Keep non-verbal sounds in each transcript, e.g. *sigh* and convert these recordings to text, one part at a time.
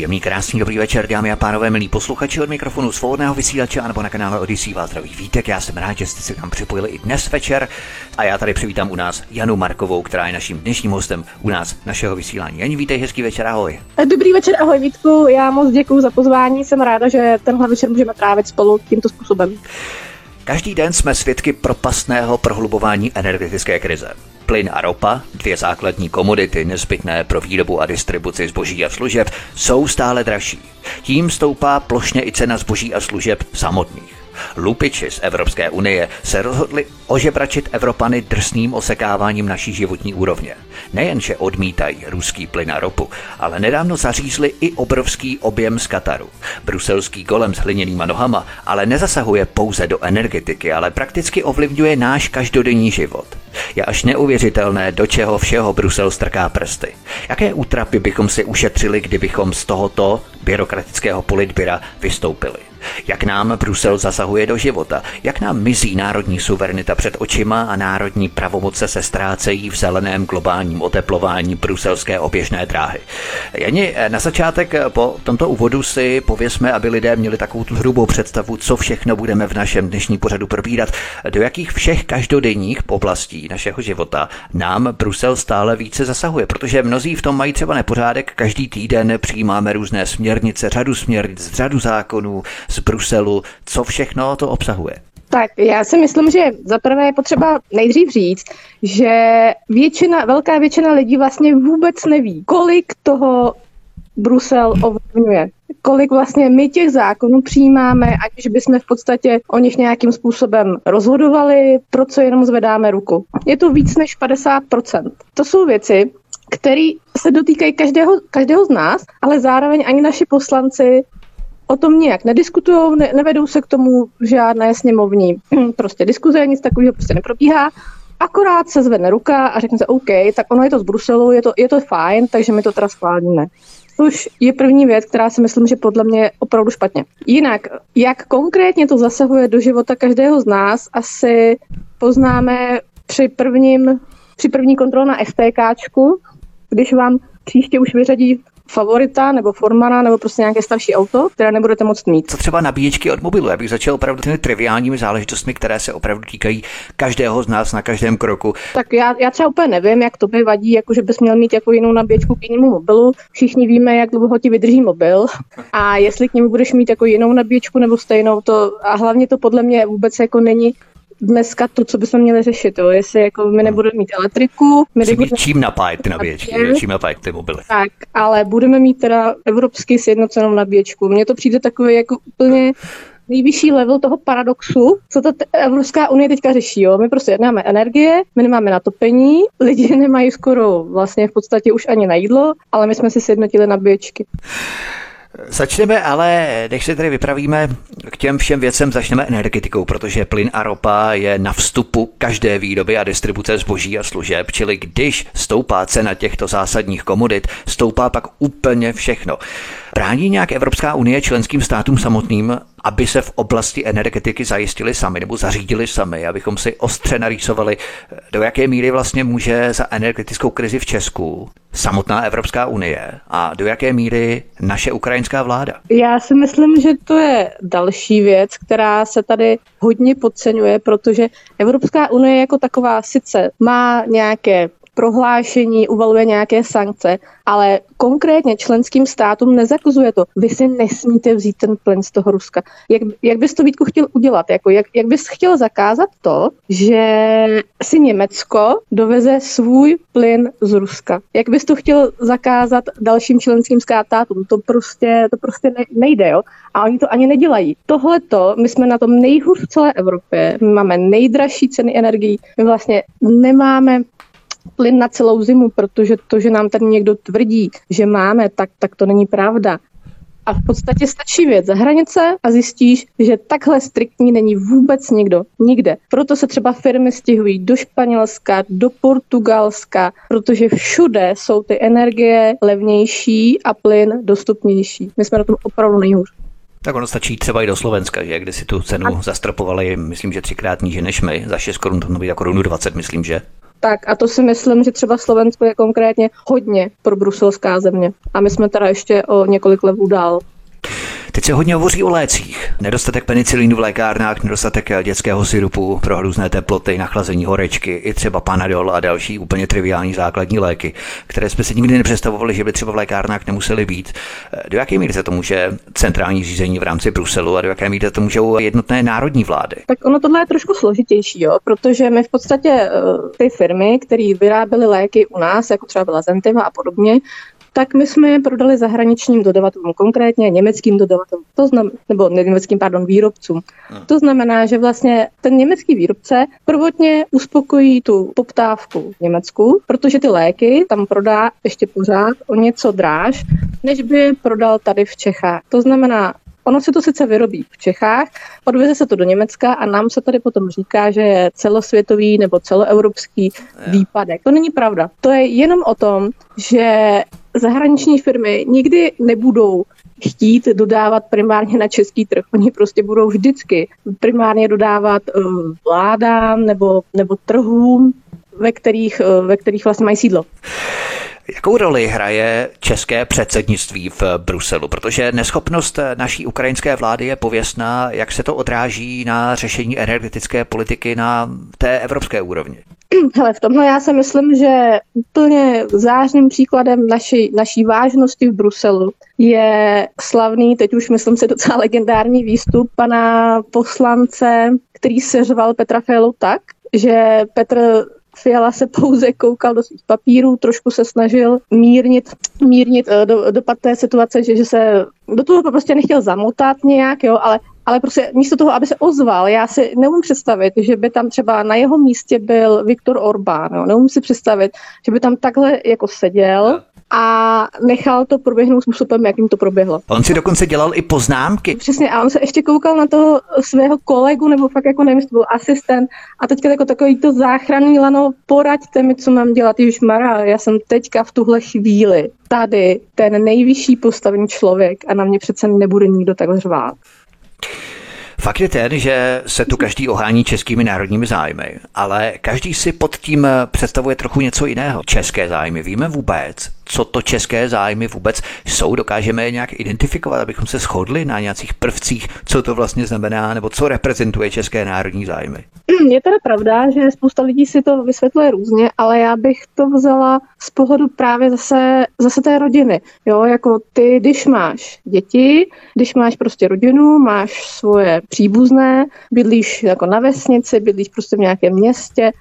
Příjemný, krásný, dobrý večer, dámy a pánové, milí posluchači od mikrofonu svobodného vysílače nebo na kanále Odyssey vás zdraví vítek. Já jsem rád, že jste si tam připojili i dnes večer a já tady přivítám u nás Janu Markovou, která je naším dnešním hostem u nás našeho vysílání. Jani, vítej, hezký večer, ahoj. Dobrý večer, ahoj Vítku, já moc děkuji za pozvání, jsem ráda, že tenhle večer můžeme trávit spolu tímto způsobem. Každý den jsme svědky propastného prohlubování energetické krize. Plyn a ropa, dvě základní komodity nezbytné pro výrobu a distribuci zboží a služeb, jsou stále dražší. Tím stoupá plošně i cena zboží a služeb samotných. Lupiči z Evropské unie se rozhodli ožebračit Evropany drsným osekáváním naší životní úrovně. Nejenže odmítají ruský plyn a ropu, ale nedávno zařízli i obrovský objem z Kataru. Bruselský golem s hliněnýma nohama ale nezasahuje pouze do energetiky, ale prakticky ovlivňuje náš každodenní život. Je až neuvěřitelné, do čeho všeho Brusel strká prsty. Jaké útrapy bychom si ušetřili, kdybychom z tohoto byrokratického politbyra vystoupili? Jak nám Brusel zasahuje do života? Jak nám mizí národní suverenita před očima a národní pravomoce se ztrácejí v zeleném globálním oteplování bruselské oběžné dráhy? Jani, na začátek po tomto úvodu si pověsme, aby lidé měli takovou tu hrubou představu, co všechno budeme v našem dnešní pořadu probírat, do jakých všech každodenních oblastí našeho života nám Brusel stále více zasahuje, protože mnozí v tom mají třeba nepořádek, každý týden přijímáme různé směrnice, řadu směrnic, řadu zákonů, z Bruselu. Co všechno to obsahuje? Tak já si myslím, že zaprvé je potřeba nejdřív říct, že většina, velká většina lidí vlastně vůbec neví, kolik toho Brusel ovlivňuje. Kolik vlastně my těch zákonů přijímáme, ať už bychom v podstatě o nich nějakým způsobem rozhodovali, pro co jenom zvedáme ruku. Je to víc než 50%. To jsou věci, které se dotýkají každého, každého z nás, ale zároveň ani naši poslanci o tom nějak nediskutují, ne, nevedou se k tomu žádné sněmovní *clears throat* prostě diskuze, nic takového prostě neprobíhá. Akorát se zvedne ruka a řekne se OK, tak ono je to z Bruselu, je to, je to fajn, takže my to teda schválíme. Což je první věc, která si myslím, že podle mě je opravdu špatně. Jinak, jak konkrétně to zasahuje do života každého z nás, asi poznáme při prvním, při první kontrole na STKčku, když vám příště už vyřadí favorita nebo formana nebo prostě nějaké starší auto, které nebudete moct mít. Co třeba nabíječky od mobilu? Já bych začal opravdu těmi triviálními záležitostmi, které se opravdu týkají každého z nás na každém kroku. Tak já, já třeba úplně nevím, jak to by vadí, jako že bys měl mít jako jinou nabíječku k jinému mobilu. Všichni víme, jak dlouho ti vydrží mobil a jestli k němu budeš mít jako jinou nabíječku nebo stejnou, to a hlavně to podle mě vůbec jako není dneska to, co bychom měli řešit, jo. jestli jako my nebudeme mít elektriku. My nebudeme... mít čím napájet ty nabíječky, čím napájet ty mobily. Tak, ale budeme mít teda evropsky sjednocenou nabíječku. Mně to přijde takový jako úplně nejvyšší level toho paradoxu, co ta Evropská unie teďka řeší. Jo? My prostě nemáme energie, my nemáme natopení, lidi *laughs* nemají skoro vlastně v podstatě už ani na jídlo, ale my jsme si sjednotili nabíječky. Začneme ale, než se tady vypravíme k těm všem věcem, začneme energetikou, protože plyn a ropa je na vstupu každé výroby a distribuce zboží a služeb, čili když stoupá cena těchto zásadních komodit, stoupá pak úplně všechno. Brání nějak Evropská unie členským státům samotným, aby se v oblasti energetiky zajistili sami nebo zařídili sami, abychom si ostře narýsovali, do jaké míry vlastně může za energetickou krizi v Česku samotná Evropská unie a do jaké míry naše ukrajinská vláda? Já si myslím, že to je další věc, která se tady hodně podceňuje, protože Evropská unie jako taková sice má nějaké prohlášení, uvaluje nějaké sankce, ale konkrétně členským státům nezakazuje to. Vy si nesmíte vzít ten plyn z toho Ruska. Jak, jak bys to Vítku chtěl udělat? Jako, jak, jak bys chtěl zakázat to, že si Německo doveze svůj plyn z Ruska? Jak bys to chtěl zakázat dalším členským státům? To prostě, to prostě nejde, jo? A oni to ani nedělají. Tohle to, my jsme na tom nejhůř v celé Evropě, my máme nejdražší ceny energií, my vlastně nemáme plyn na celou zimu, protože to, že nám tady někdo tvrdí, že máme, tak, tak to není pravda. A v podstatě stačí věc za hranice a zjistíš, že takhle striktní není vůbec nikdo. Nikde. Proto se třeba firmy stěhují do Španělska, do Portugalska, protože všude jsou ty energie levnější a plyn dostupnější. My jsme na tom opravdu nejhůř. Tak ono stačí třeba i do Slovenska, že? kde si tu cenu a... zastropovali, myslím, že třikrát níže než my, za 6 korun to být jako korunu 20, myslím, že? Tak a to si myslím, že třeba Slovensko je konkrétně hodně pro bruselská země. A my jsme teda ještě o několik levů dál. Teď se hodně hovoří o lécích. Nedostatek penicilínu v lékárnách, nedostatek dětského syrupu pro různé teploty, nachlazení horečky, i třeba panadol a další úplně triviální základní léky, které jsme si nikdy nepředstavovali, že by třeba v lékárnách nemuseli být. Do jaké míry se to může centrální řízení v rámci Bruselu a do jaké míry to můžou jednotné národní vlády? Tak ono tohle je trošku složitější, jo? protože my v podstatě eh, ty firmy, které vyráběly léky u nás, jako třeba byla Zentiva a podobně, tak my jsme je prodali zahraničním dodavatelům, konkrétně německým dodavatelům, to znamená, nebo německým, pardon, výrobcům. Hmm. To znamená, že vlastně ten německý výrobce prvotně uspokojí tu poptávku v Německu, protože ty léky tam prodá ještě pořád o něco dráž, než by je prodal tady v Čechách. To znamená, Ono se to sice vyrobí v Čechách, odveze se to do Německa a nám se tady potom říká, že je celosvětový nebo celoevropský výpadek. To není pravda. To je jenom o tom, že zahraniční firmy nikdy nebudou chtít dodávat primárně na český trh. Oni prostě budou vždycky primárně dodávat uh, vládám nebo, nebo trhům, ve kterých, uh, ve kterých vlastně mají sídlo. Jakou roli hraje české předsednictví v Bruselu? Protože neschopnost naší ukrajinské vlády je pověstná, jak se to odráží na řešení energetické politiky na té evropské úrovni. *clears throat* Hele, v tomhle já si myslím, že úplně zářným příkladem naší, naší vážnosti v Bruselu je slavný, teď už myslím si docela legendární výstup pana poslance, který seřval Petra Fialu tak, že Petr Fiala se pouze koukal do svých papírů, trošku se snažil mírnit, mírnit uh, do, dopad té situace, že, že se do toho prostě nechtěl zamotat nějak, jo, ale ale prostě místo toho, aby se ozval, já si neumím představit, že by tam třeba na jeho místě byl Viktor Orbán, jo? neumím si představit, že by tam takhle jako seděl a nechal to proběhnout způsobem, jakým to proběhlo. On si dokonce dělal i poznámky. Přesně, a on se ještě koukal na toho svého kolegu, nebo fakt jako nevím, byl asistent, a teďka jako takový to záchranný lano, poraďte mi, co mám dělat, Již Mara, já jsem teďka v tuhle chvíli tady ten nejvyšší postavený člověk a na mě přece nebude nikdo takhle řvát. Fakt je ten, že se tu každý ohání českými národními zájmy, ale každý si pod tím představuje trochu něco jiného. České zájmy. Víme vůbec, co to české zájmy vůbec jsou? Dokážeme je nějak identifikovat, abychom se shodli na nějakých prvcích, co to vlastně znamená, nebo co reprezentuje české národní zájmy? Je teda pravda, že spousta lidí si to vysvětluje různě, ale já bych to vzala z pohledu právě zase, zase té rodiny. Jo, jako ty, když máš děti, když máš prostě rodinu, máš svoje příbuzné, bydlíš jako na vesnici, bydlíš prostě v nějakém městě,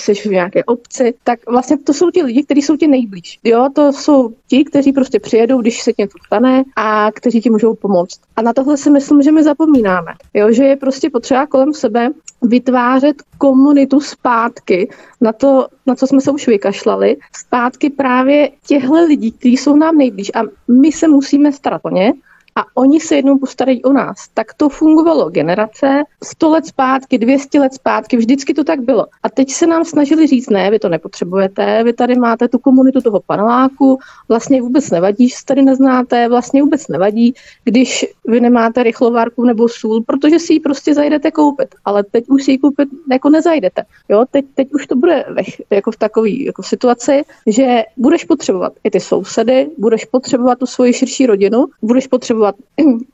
jsi v nějaké obci, tak vlastně to jsou ti lidi, kteří jsou ti nejblíž. Jo, to jsou ti, kteří prostě přijedou, když se něco stane a kteří ti můžou pomoct. A na tohle si myslím, že my zapomínáme. Jo, že je prostě potřeba kolem sebe vytvářet komunitu zpátky na to, na co jsme se už vykašlali, zpátky právě těchto lidí, kteří jsou nám nejblíž a my se musíme starat o ně, a oni se jednou postarají o nás. Tak to fungovalo generace, 100 let zpátky, 200 let zpátky, vždycky to tak bylo. A teď se nám snažili říct, ne, vy to nepotřebujete, vy tady máte tu komunitu toho paneláku, vlastně vůbec nevadí, že tady neznáte, vlastně vůbec nevadí, když vy nemáte rychlovarku nebo sůl, protože si ji prostě zajdete koupit, ale teď už si ji koupit jako nezajdete. Jo, teď, teď už to bude ve, jako v takové jako situaci, že budeš potřebovat i ty sousedy, budeš potřebovat tu svoji širší rodinu, budeš potřebovat potřebovat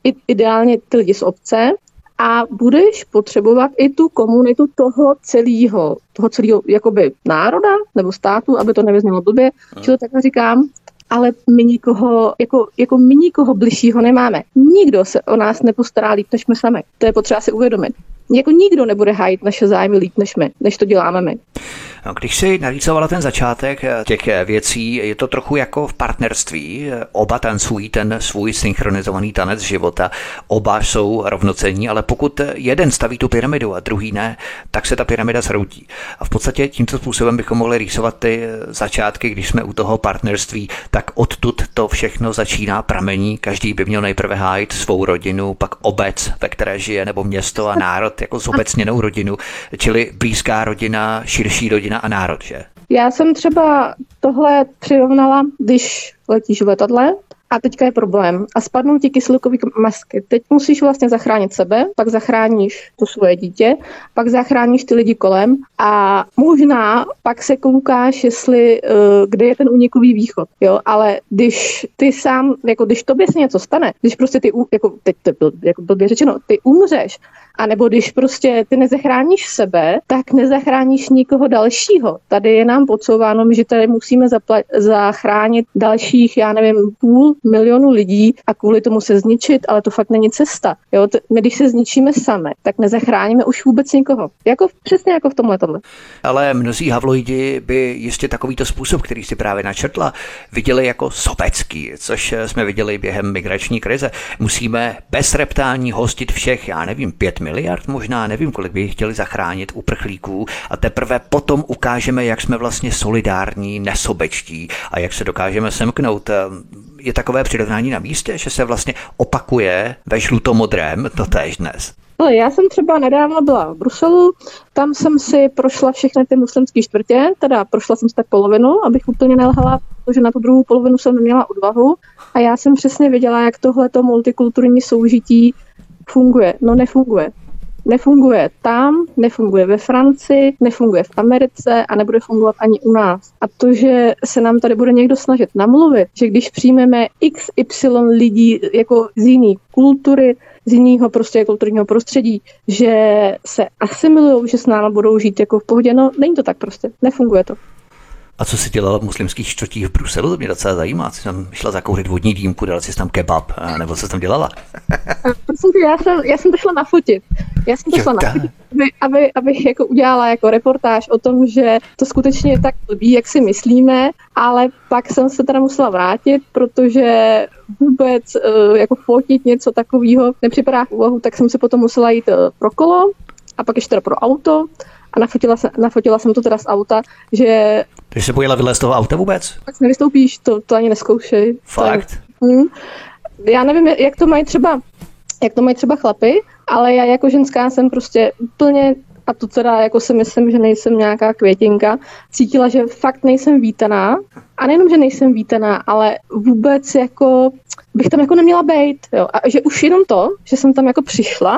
*clears throat* ideálně ty lidi z obce a budeš potřebovat i tu komunitu toho celého, toho celého jakoby národa nebo státu, aby to nevyznělo blbě, že to takhle říkám, ale my nikoho, jako, jako my nikoho bližšího nemáme. Nikdo se o nás nepostará líp než my sami. To je potřeba si uvědomit. Jako nikdo nebude hájit naše zájmy líp než my, než to děláme my. No, když si narýsovala ten začátek eh, těch eh, věcí, je to trochu jako v partnerství. Oba tancují ten svůj synchronizovaný tanec života, oba jsou rovnocení, ale pokud jeden staví tu pyramidu a druhý ne, tak se ta pyramida zhroutí. A v podstatě tímto způsobem bychom mohli rýsovat ty začátky, když jsme u toho partnerství, tak odtud to všechno začíná pramení. Každý by měl nejprve hájit svou rodinu, pak obec, ve které žije, nebo město a národ jako zobecněnou rodinu, čili blízká rodina, širší rodina a národ, že? Já jsem třeba tohle přirovnala, když letíš v letadle a teďka je problém. A spadnou ti kyslíkové masky. Teď musíš vlastně zachránit sebe, pak zachráníš to svoje dítě, pak zachráníš ty lidi kolem a možná pak se koukáš, jestli uh, kde je ten unikový východ. Jo? Ale když ty sám, jako když tobě se něco stane, když prostě ty, jako teď to byl, jako blbě řečeno, ty umřeš, a nebo když prostě ty nezachráníš sebe, tak nezachráníš nikoho dalšího. Tady je nám podsouváno, že tady musíme zapla- zachránit dalších, já nevím, půl milionu lidí a kvůli tomu se zničit, ale to fakt není cesta. Jo? My když se zničíme sami, tak nezachráníme už vůbec nikoho. Jako, přesně jako v tomhle tohle. Ale mnozí havloidi by jistě takovýto způsob, který si právě načrtla, viděli jako sobecký, což jsme viděli během migrační krize. Musíme bez reptání hostit všech, já nevím, pět miliard možná, nevím, kolik by chtěli zachránit uprchlíků a teprve potom ukážeme, jak jsme vlastně solidární, nesobečtí a jak se dokážeme semknout. Je takové přirovnání na místě, že se vlastně opakuje ve žlutomodrém to též dnes. No, já jsem třeba nedávno byla v Bruselu, tam jsem si prošla všechny ty muslimské čtvrtě, teda prošla jsem si tak polovinu, abych úplně nelhala, protože na tu druhou polovinu jsem neměla odvahu. A já jsem přesně věděla, jak tohleto multikulturní soužití funguje. No nefunguje. Nefunguje tam, nefunguje ve Francii, nefunguje v Americe a nebude fungovat ani u nás. A to, že se nám tady bude někdo snažit namluvit, že když přijmeme XY lidí jako z jiné kultury, z jiného prostě kulturního prostředí, že se asimilují, že s námi budou žít jako v pohodě, no není to tak prostě, nefunguje to. A co si dělala v muslimských čtvrtích v Bruselu? To mě docela zajímá. Jsi tam šla zakouřit vodní dýmku, dala si tam kebab, nebo co jsi tam dělala? Prosím tě, já jsem, já jsem to šla nafotit. Já jsem to šla nafotit, aby, aby, abych jako udělala jako reportáž o tom, že to skutečně je tak blbý, jak si myslíme, ale pak jsem se teda musela vrátit, protože vůbec uh, jako fotit něco takového nepřipadá v úvahu, tak jsem se potom musela jít pro kolo a pak ještě teda pro auto a nafotila, se, nafotila jsem to teda z auta, že... Ty jsi pojela vylézt z toho auta vůbec? Tak nevystoupíš, to, to ani neskoušej. Fakt? Tak, hm. Já nevím, jak to mají třeba jak to mají třeba chlapy, ale já jako ženská jsem prostě úplně a to teda jako si myslím, že nejsem nějaká květinka, cítila, že fakt nejsem vítaná. A nejenom, že nejsem vítaná, ale vůbec jako bych tam jako neměla být. Jo. A že už jenom to, že jsem tam jako přišla,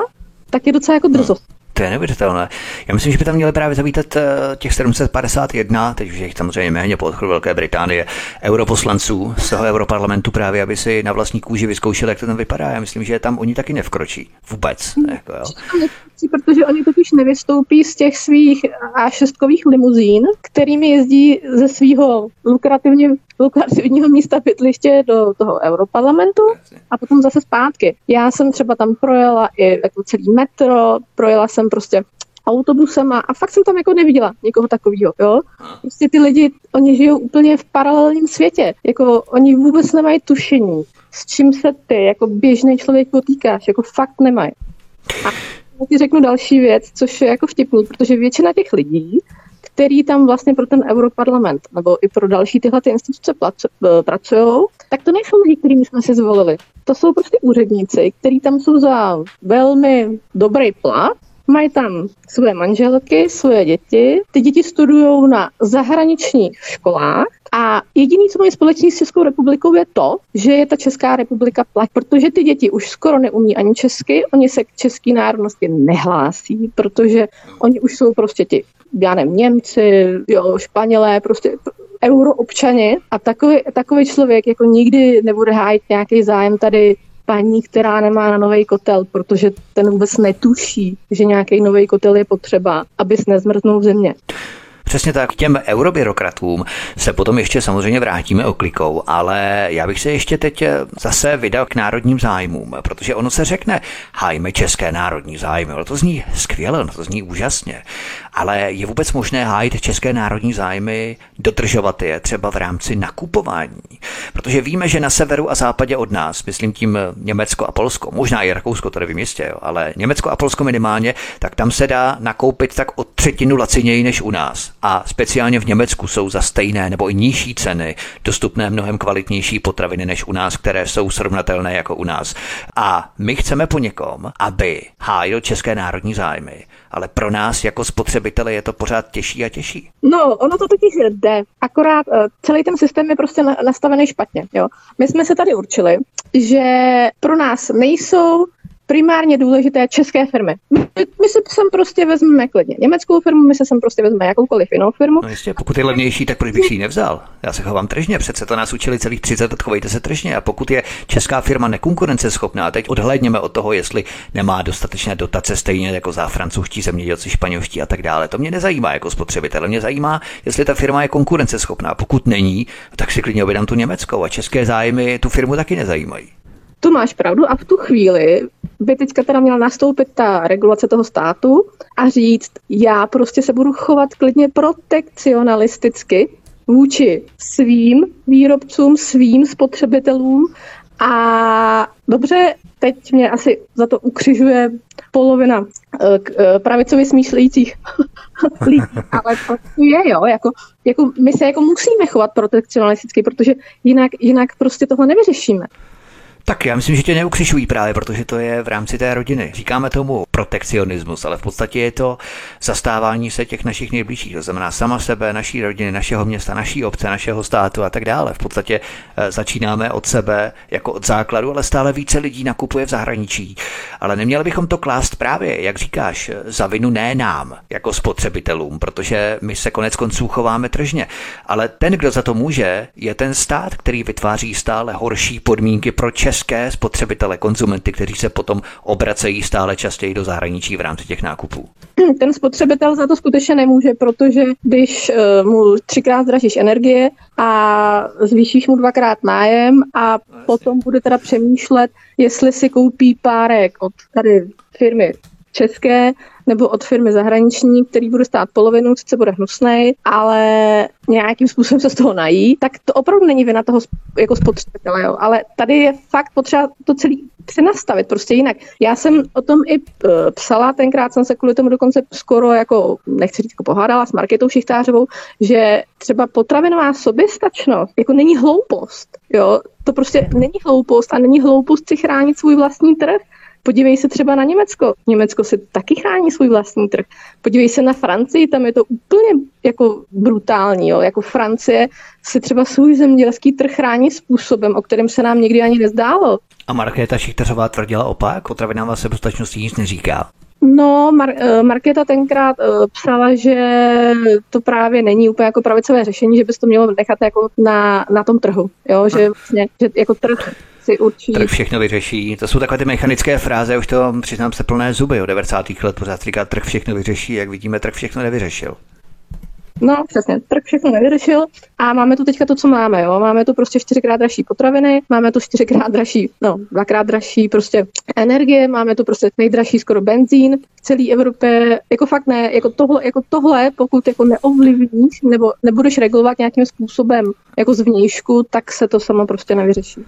tak je docela jako drzost. To je neuvěřitelné. Já myslím, že by tam měli právě zavítat eh, těch 751, teď už je jich samozřejmě méně po odchodu Velké Británie, europoslanců z toho europarlamentu právě, aby si na vlastní kůži vyzkoušeli, jak to tam vypadá. Já myslím, že tam oni taky nevkročí. Vůbec. Hmm. Jako, jo. Protože oni totiž nevystoupí z těch svých A6 limuzín, kterými jezdí ze svého lukrativně lukrativního místa bydliště do toho europarlamentu a potom zase zpátky. Já jsem třeba tam projela i jako celý metro, projela jsem prostě autobusem a, a fakt jsem tam jako neviděla někoho takového, jo. Prostě ty lidi, oni žijou úplně v paralelním světě, jako oni vůbec nemají tušení, s čím se ty jako běžný člověk potýkáš, jako fakt nemají. A ti řeknu další věc, což je jako vtipný, protože většina těch lidí který tam vlastně pro ten Europarlament nebo i pro další tyhle ty instituce eh, pracují, tak to nejsou lidi, kterými jsme si zvolili. To jsou prostě úředníci, kteří tam jsou za velmi dobrý plat, mají tam své manželky, své děti. Ty děti studují na zahraničních školách a jediný, co mají společný s Českou republikou, je to, že je ta Česká republika plať, protože ty děti už skoro neumí ani česky, oni se k české národnosti nehlásí, protože oni už jsou prostě ti já nevím, Němci, jo, Španělé, prostě euroobčani a takový, takový člověk jako nikdy nebude hájit nějaký zájem tady paní, která nemá na nový kotel, protože ten vůbec netuší, že nějaký nový kotel je potřeba, abys nezmrznul v zimě. Přesně tak, k těm eurobyrokratům se potom ještě samozřejmě vrátíme oklikou, ale já bych se ještě teď zase vydal k národním zájmům, protože ono se řekne, hájme české národní zájmy, ale to zní skvěle, to zní úžasně, ale je vůbec možné hájit české národní zájmy, dodržovat je třeba v rámci nakupování, protože víme, že na severu a západě od nás, myslím tím Německo a Polsko, možná i Rakousko, to nevím jistě, jo, ale Německo a Polsko minimálně, tak tam se dá nakoupit tak o třetinu laciněji než u nás. A speciálně v Německu jsou za stejné nebo i nižší ceny dostupné mnohem kvalitnější potraviny než u nás, které jsou srovnatelné jako u nás. A my chceme po někom, aby hájil české národní zájmy. Ale pro nás jako spotřebitele je to pořád těžší a těžší. No, ono to totiž jde. Akorát uh, celý ten systém je prostě nastavený špatně. Jo. My jsme se tady určili, že pro nás nejsou primárně důležité české firmy. My, my si sem prostě vezmeme klidně německou firmu, my se sem prostě vezmeme jakoukoliv jinou firmu. No jistě, pokud je levnější, tak proč bych si ji nevzal? Já se chovám tržně, přece to nás učili celých 30 let, chovejte se tržně. A pokud je česká firma nekonkurenceschopná, teď odhledněme od toho, jestli nemá dostatečné dotace stejně jako za francouzští zemědělci, španělští a tak dále. To mě nezajímá jako spotřebitele. Mě zajímá, jestli ta firma je konkurenceschopná. Pokud není, tak si klidně objedám tu německou a české zájmy tu firmu taky nezajímají. Tu máš pravdu a v tu chvíli by teďka teda měla nastoupit ta regulace toho státu a říct, já prostě se budu chovat klidně protekcionalisticky vůči svým výrobcům, svým spotřebitelům a dobře, teď mě asi za to ukřižuje polovina eh, eh, pravicově smýšlejících *laughs* lidí, ale to je, jo, jako, jako my se jako musíme chovat protekcionalisticky, protože jinak, jinak prostě toho nevyřešíme. Tak já myslím, že tě neukřišují právě, protože to je v rámci té rodiny. Říkáme tomu protekcionismus, ale v podstatě je to zastávání se těch našich nejbližších, to znamená sama sebe, naší rodiny, našeho města, naší obce, našeho státu a tak dále. V podstatě eh, začínáme od sebe jako od základu, ale stále více lidí nakupuje v zahraničí. Ale neměli bychom to klást právě, jak říkáš, za vinu ne nám, jako spotřebitelům, protože my se konec konců chováme tržně. Ale ten, kdo za to může, je ten stát, který vytváří stále horší podmínky pro Česko české spotřebitele, konzumenty, kteří se potom obracejí stále častěji do zahraničí v rámci těch nákupů? Ten spotřebitel za to skutečně nemůže, protože když uh, mu třikrát zdražíš energie a zvýšíš mu dvakrát nájem a potom bude teda přemýšlet, jestli si koupí párek od tady firmy české nebo od firmy zahraniční, který bude stát polovinu, sice bude hnusný, ale nějakým způsobem se z toho nají, tak to opravdu není vina toho jako spotřebitele, ale tady je fakt potřeba to celý přenastavit, prostě jinak. Já jsem o tom i e, psala, tenkrát jsem se kvůli tomu dokonce skoro jako, nechci říct, jako pohádala s Marketou Šichtářovou, že třeba potravinová soběstačnost jako není hloupost, jo, to prostě není hloupost a není hloupost si chránit svůj vlastní trh, Podívej se třeba na Německo. Německo si taky chrání svůj vlastní trh. Podívej se na Francii, tam je to úplně jako brutální. Jo. Jako Francie si třeba svůj zemědělský trh chrání způsobem, o kterém se nám nikdy ani nezdálo. A Markéta Šichtařová tvrdila opak, potravinová sebestačnost nic neříká. No, Mar- eh, Markéta tenkrát uh, psala, že to právě není úplně jako pravicové řešení, že bys to mělo nechat jako na, na tom trhu, jo, že, vlastně, že jako trh si určí. Trh všechno vyřeší. To jsou takové ty mechanické fráze, už to přiznám se plné zuby. O 90. let pořád říká, trh všechno vyřeší, jak vidíme, trh všechno nevyřešil. No, přesně, trh všechno nevyřešil a máme tu teďka to, co máme, jo. Máme tu prostě čtyřikrát dražší potraviny, máme tu čtyřikrát dražší, no, dvakrát dražší prostě energie, máme tu prostě nejdražší skoro benzín v celé Evropě. Jako fakt ne, jako tohle, jako tohle pokud jako neovlivníš nebo nebudeš regulovat nějakým způsobem jako zvnějšku, tak se to samo prostě nevyřeší.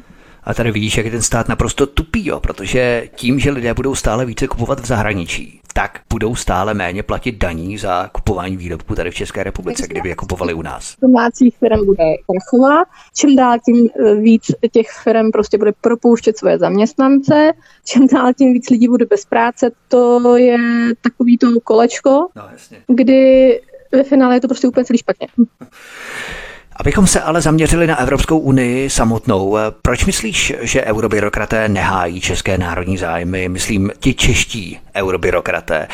A tady vidíš, jak je ten stát naprosto tupý, jo, protože tím, že lidé budou stále více kupovat v zahraničí, tak budou stále méně platit daní za kupování výrobků tady v České republice, kdyby je kupovali u nás. Domácích firm bude krachovat, čím dál tím eh, víc těch firm prostě bude propouštět svoje zaměstnance, čím dál tím víc lidí bude bez práce, to je takový to kolečko, no, kdy ve finále je to prostě úplně celý špatně. *laughs* Abychom se ale zaměřili na Evropskou unii samotnou, proč myslíš, že eurobyrokraté nehájí české národní zájmy? Myslím, ti čeští eurobyrokraté.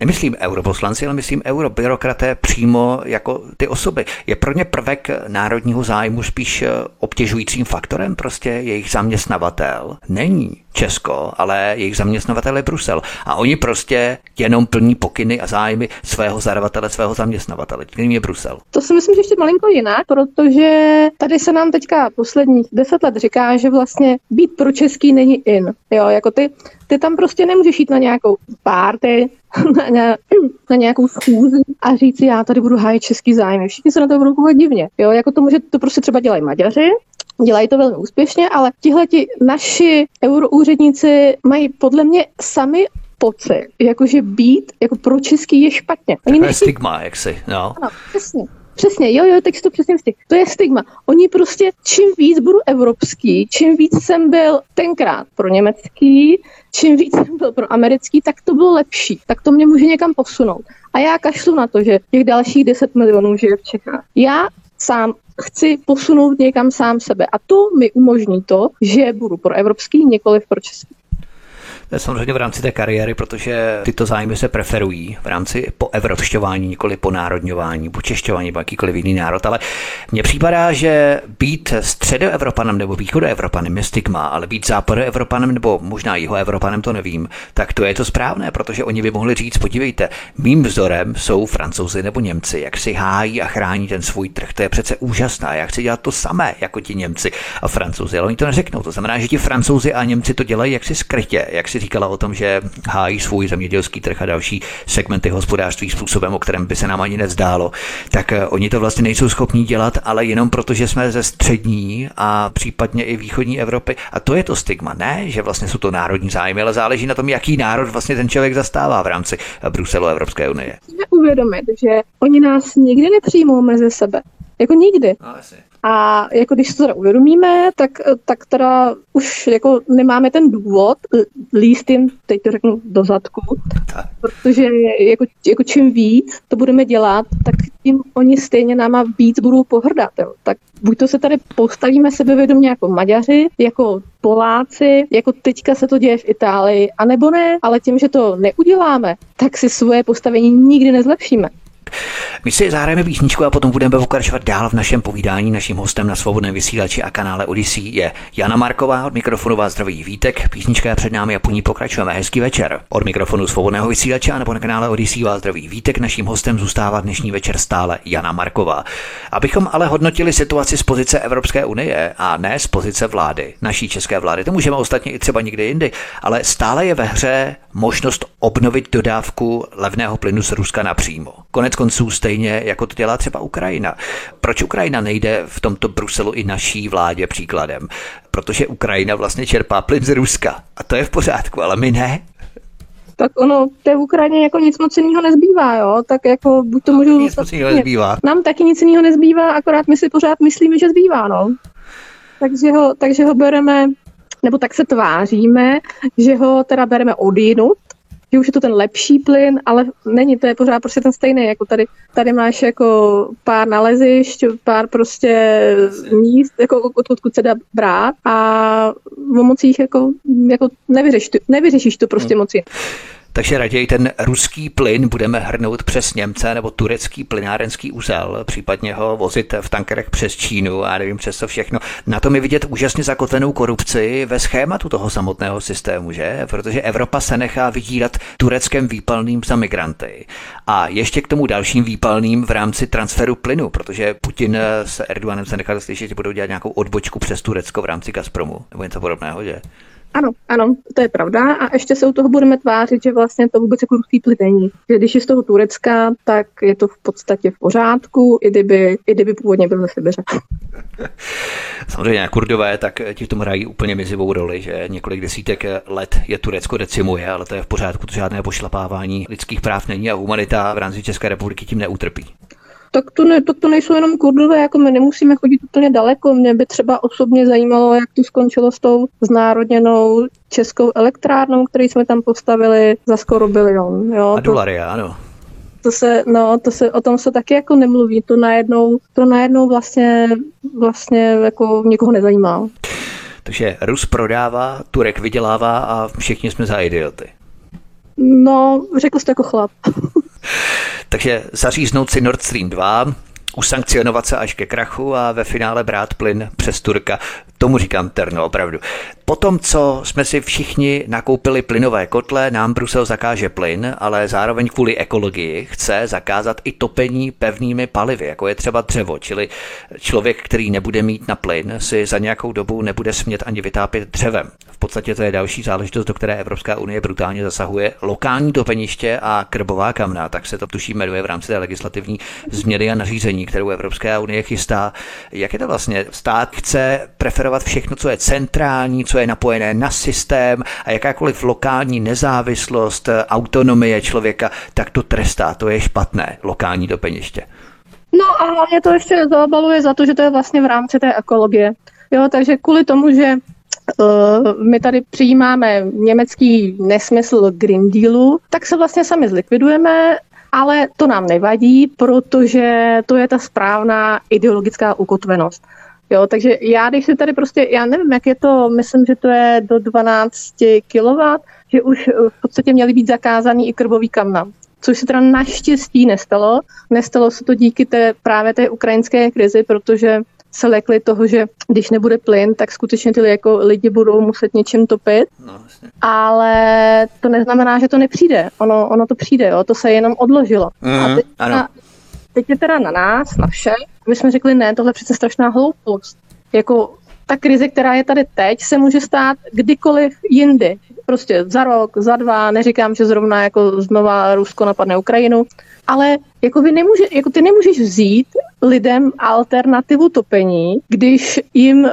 Nemyslím europoslanci, ale myslím eurobyrokraté přímo jako ty osoby. Je pro ně prvek národního zájmu spíš obtěžujícím faktorem, prostě jejich zaměstnavatel? Není. Česko, ale jejich zaměstnavatel je Brusel. A oni prostě jenom plní pokyny a zájmy svého zadavatele, svého zaměstnavatele, kterým je Brusel. To si myslím, že ještě malinko jinak, protože tady se nám teďka posledních deset let říká, že vlastně být pro český není in. Jo, jako ty, ty tam prostě nemůžeš jít na nějakou párty, *laughs* na, na, na nějakou schůzi a říct já tady budu hájit český zájmy. Všichni se na to budou koukat divně. Jo, jako to může, to prostě třeba dělají Maďaři, dělají to velmi úspěšně, ale tihleti naši euroúředníci mají podle mě sami pocit, jakože být jako pro český je špatně. Oni nechci... stigma, jak si, no. Ano, přesně. Přesně, jo, jo, teď to přesně vstih. To je stigma. Oni prostě, čím víc budu evropský, čím víc jsem byl tenkrát pro německý, čím víc jsem byl pro americký, tak to bylo lepší. Tak to mě může někam posunout. A já kašlu na to, že těch dalších 10 milionů žije v Čechách. Já sám chci posunout někam sám sebe. A to mi umožní to, že budu pro evropský, nikoliv pro český. Samozřejmě v rámci té kariéry, protože tyto zájmy se preferují v rámci po evropšťování, nikoli po národňování, počešťování, nebo jakýkoliv jiný národ. Ale mně připadá, že být středoevropanem nebo východoevropanem je stigma, ale být západoevropanem nebo možná jihoevropanem, to nevím, tak to je to správné, protože oni by mohli říct, podívejte, mým vzorem jsou francouzi nebo Němci, jak si hájí a chrání ten svůj trh. To je přece úžasné. Já chci dělat to samé jako ti Němci a Francouzi, ale oni to neřeknou. To znamená, že ti Francouzi a Němci to dělají jaksi skrytě, jak si říkala o tom, že hájí svůj zemědělský trh a další segmenty hospodářství způsobem, o kterém by se nám ani nezdálo, tak eh, oni to vlastně nejsou schopní dělat, ale jenom proto, že jsme ze střední a případně i východní Evropy. A to je to stigma, ne, že vlastně jsou to národní zájmy, ale záleží na tom, jaký národ vlastně ten člověk zastává v rámci eh, Bruselu Evropské unie. Musíme uvědomit, že oni nás nikdy nepřijmou mezi sebe. Jako nikdy. No, a jako když se to teda uvědomíme, tak, tak teda už jako nemáme ten důvod líst jim, teď to řeknu, do zadku, protože jako, jako čím víc to budeme dělat, tak tím oni stejně náma víc budou pohrdat. Jo. Tak buď to se tady postavíme sebevědomě jako Maďaři, jako Poláci, jako teďka se to děje v Itálii, anebo ne, ale tím, že to neuděláme, tak si svoje postavení nikdy nezlepšíme. My si zahrajeme písničku a potom budeme pokračovat dál v našem povídání. Naším hostem na svobodném vysílači a kanále Odyssey je Jana Marková, od mikrofonu vás zdraví Vítek. Písnička je před námi a po ní pokračujeme. Hezký večer. Od mikrofonu svobodného vysílače a nebo na kanále Odyssey vás zdraví Vítek. Naším hostem zůstává dnešní večer stále Jana Marková. Abychom ale hodnotili situaci z pozice Evropské unie a ne z pozice vlády, naší české vlády, to můžeme ostatně i třeba někde jindy, ale stále je ve hře možnost obnovit dodávku levného plynu z Ruska napřímo. Konec konců stejně, jako to dělá třeba Ukrajina. Proč Ukrajina nejde v tomto Bruselu i naší vládě příkladem? Protože Ukrajina vlastně čerpá plyn z Ruska a to je v pořádku, ale my ne tak ono té Ukrajině jako nic moc jiného nezbývá, jo, tak jako buď to můžu... Nic moc jiného nezbývá. Nám taky nic jiného nezbývá, akorát my si pořád myslíme, že zbývá, no. Takže ho, takže ho bereme, nebo tak se tváříme, že ho teda bereme odjinut, že už je to ten lepší plyn, ale není, to je pořád prostě ten stejný, jako tady, tady máš jako pár nalezišť, pár prostě míst, jako odkud se dá brát a o mocích jako, jako nevyřešíš, nevyřešíš to prostě hmm. moci. Takže raději ten ruský plyn budeme hrnout přes Němce nebo turecký plynárenský úzel, případně ho vozit v tankerech přes Čínu a nevím přes co všechno. Na tom je vidět úžasně zakotvenou korupci ve schématu toho samotného systému, že? Protože Evropa se nechá vydírat tureckém výpalným za migranty. A ještě k tomu dalším výpalným v rámci transferu plynu, protože Putin s Erdoganem se nechal slyšet, že budou dělat nějakou odbočku přes Turecko v rámci Gazpromu nebo něco podobného, že? Ano, ano, to je pravda a ještě se u toho budeme tvářit, že vlastně to vůbec jako ruský plyn není. Že když je z toho Turecka, tak je to v podstatě v pořádku, i kdyby, i kdyby původně byl ze Sibiře. *laughs* Samozřejmě kurdové, tak ti v tom hrají úplně mizivou roli, že několik desítek let je Turecko decimuje, ale to je v pořádku, to žádné pošlapávání lidských práv není a humanita v rámci České republiky tím neutrpí tak to, ne, to, to nejsou jenom kurdové, jako my nemusíme chodit úplně daleko. Mě by třeba osobně zajímalo, jak to skončilo s tou znárodněnou českou elektrárnou, který jsme tam postavili za skoro bilion. Jo? A dolary, ano. To se, no, to se, o tom se taky jako nemluví. To najednou, to najednou vlastně, vlastně jako nikoho nezajímá. Takže Rus prodává, Turek vydělává a všichni jsme za idioty. No, řekl jsi to jako chlap. *laughs* Takže zaříznout si Nord Stream 2, usankcionovat se až ke krachu a ve finále brát plyn přes Turka. Tomu říkám terno, opravdu. Potom, co jsme si všichni nakoupili plynové kotle, nám Brusel zakáže plyn, ale zároveň kvůli ekologii chce zakázat i topení pevnými palivy, jako je třeba dřevo, čili člověk, který nebude mít na plyn, si za nějakou dobu nebude smět ani vytápět dřevem. V podstatě to je další záležitost, do které Evropská unie brutálně zasahuje. Lokální topeniště a krbová kamna, tak se to tuší jmenuje v rámci té legislativní změny a nařízení, kterou Evropská unie chystá. Jak je to vlastně? Stát chce preferovat všechno, co je centrální, co je napojené na systém a jakákoliv lokální nezávislost, autonomie člověka, tak to trestá. To je špatné, lokální topeniště. No a hlavně to ještě zabaluje za to, že to je vlastně v rámci té ekologie. Jo, takže kvůli tomu, že my tady přijímáme německý nesmysl Green Dealu, tak se vlastně sami zlikvidujeme, ale to nám nevadí, protože to je ta správná ideologická ukotvenost. Jo, takže já, když si tady prostě, já nevím, jak je to, myslím, že to je do 12 kW, že už v podstatě měly být zakázaný i krbový kamna což se teda naštěstí nestalo. Nestalo se to díky té, právě té ukrajinské krizi, protože se lekli toho, že když nebude plyn, tak skutečně ty jako lidi budou muset něčím topit. No, vlastně. Ale to neznamená, že to nepřijde. Ono, ono to přijde, jo? to se jenom odložilo. Mm, a teď, ano. Na, teď je teda na nás, na vše. My jsme řekli, ne, tohle je přece strašná hloupost. Jako ta krize, která je tady teď, se může stát kdykoliv jindy prostě za rok, za dva, neříkám, že zrovna jako znova Rusko napadne Ukrajinu, ale jako, vy nemůže, jako ty nemůžeš vzít lidem alternativu topení, když jim uh,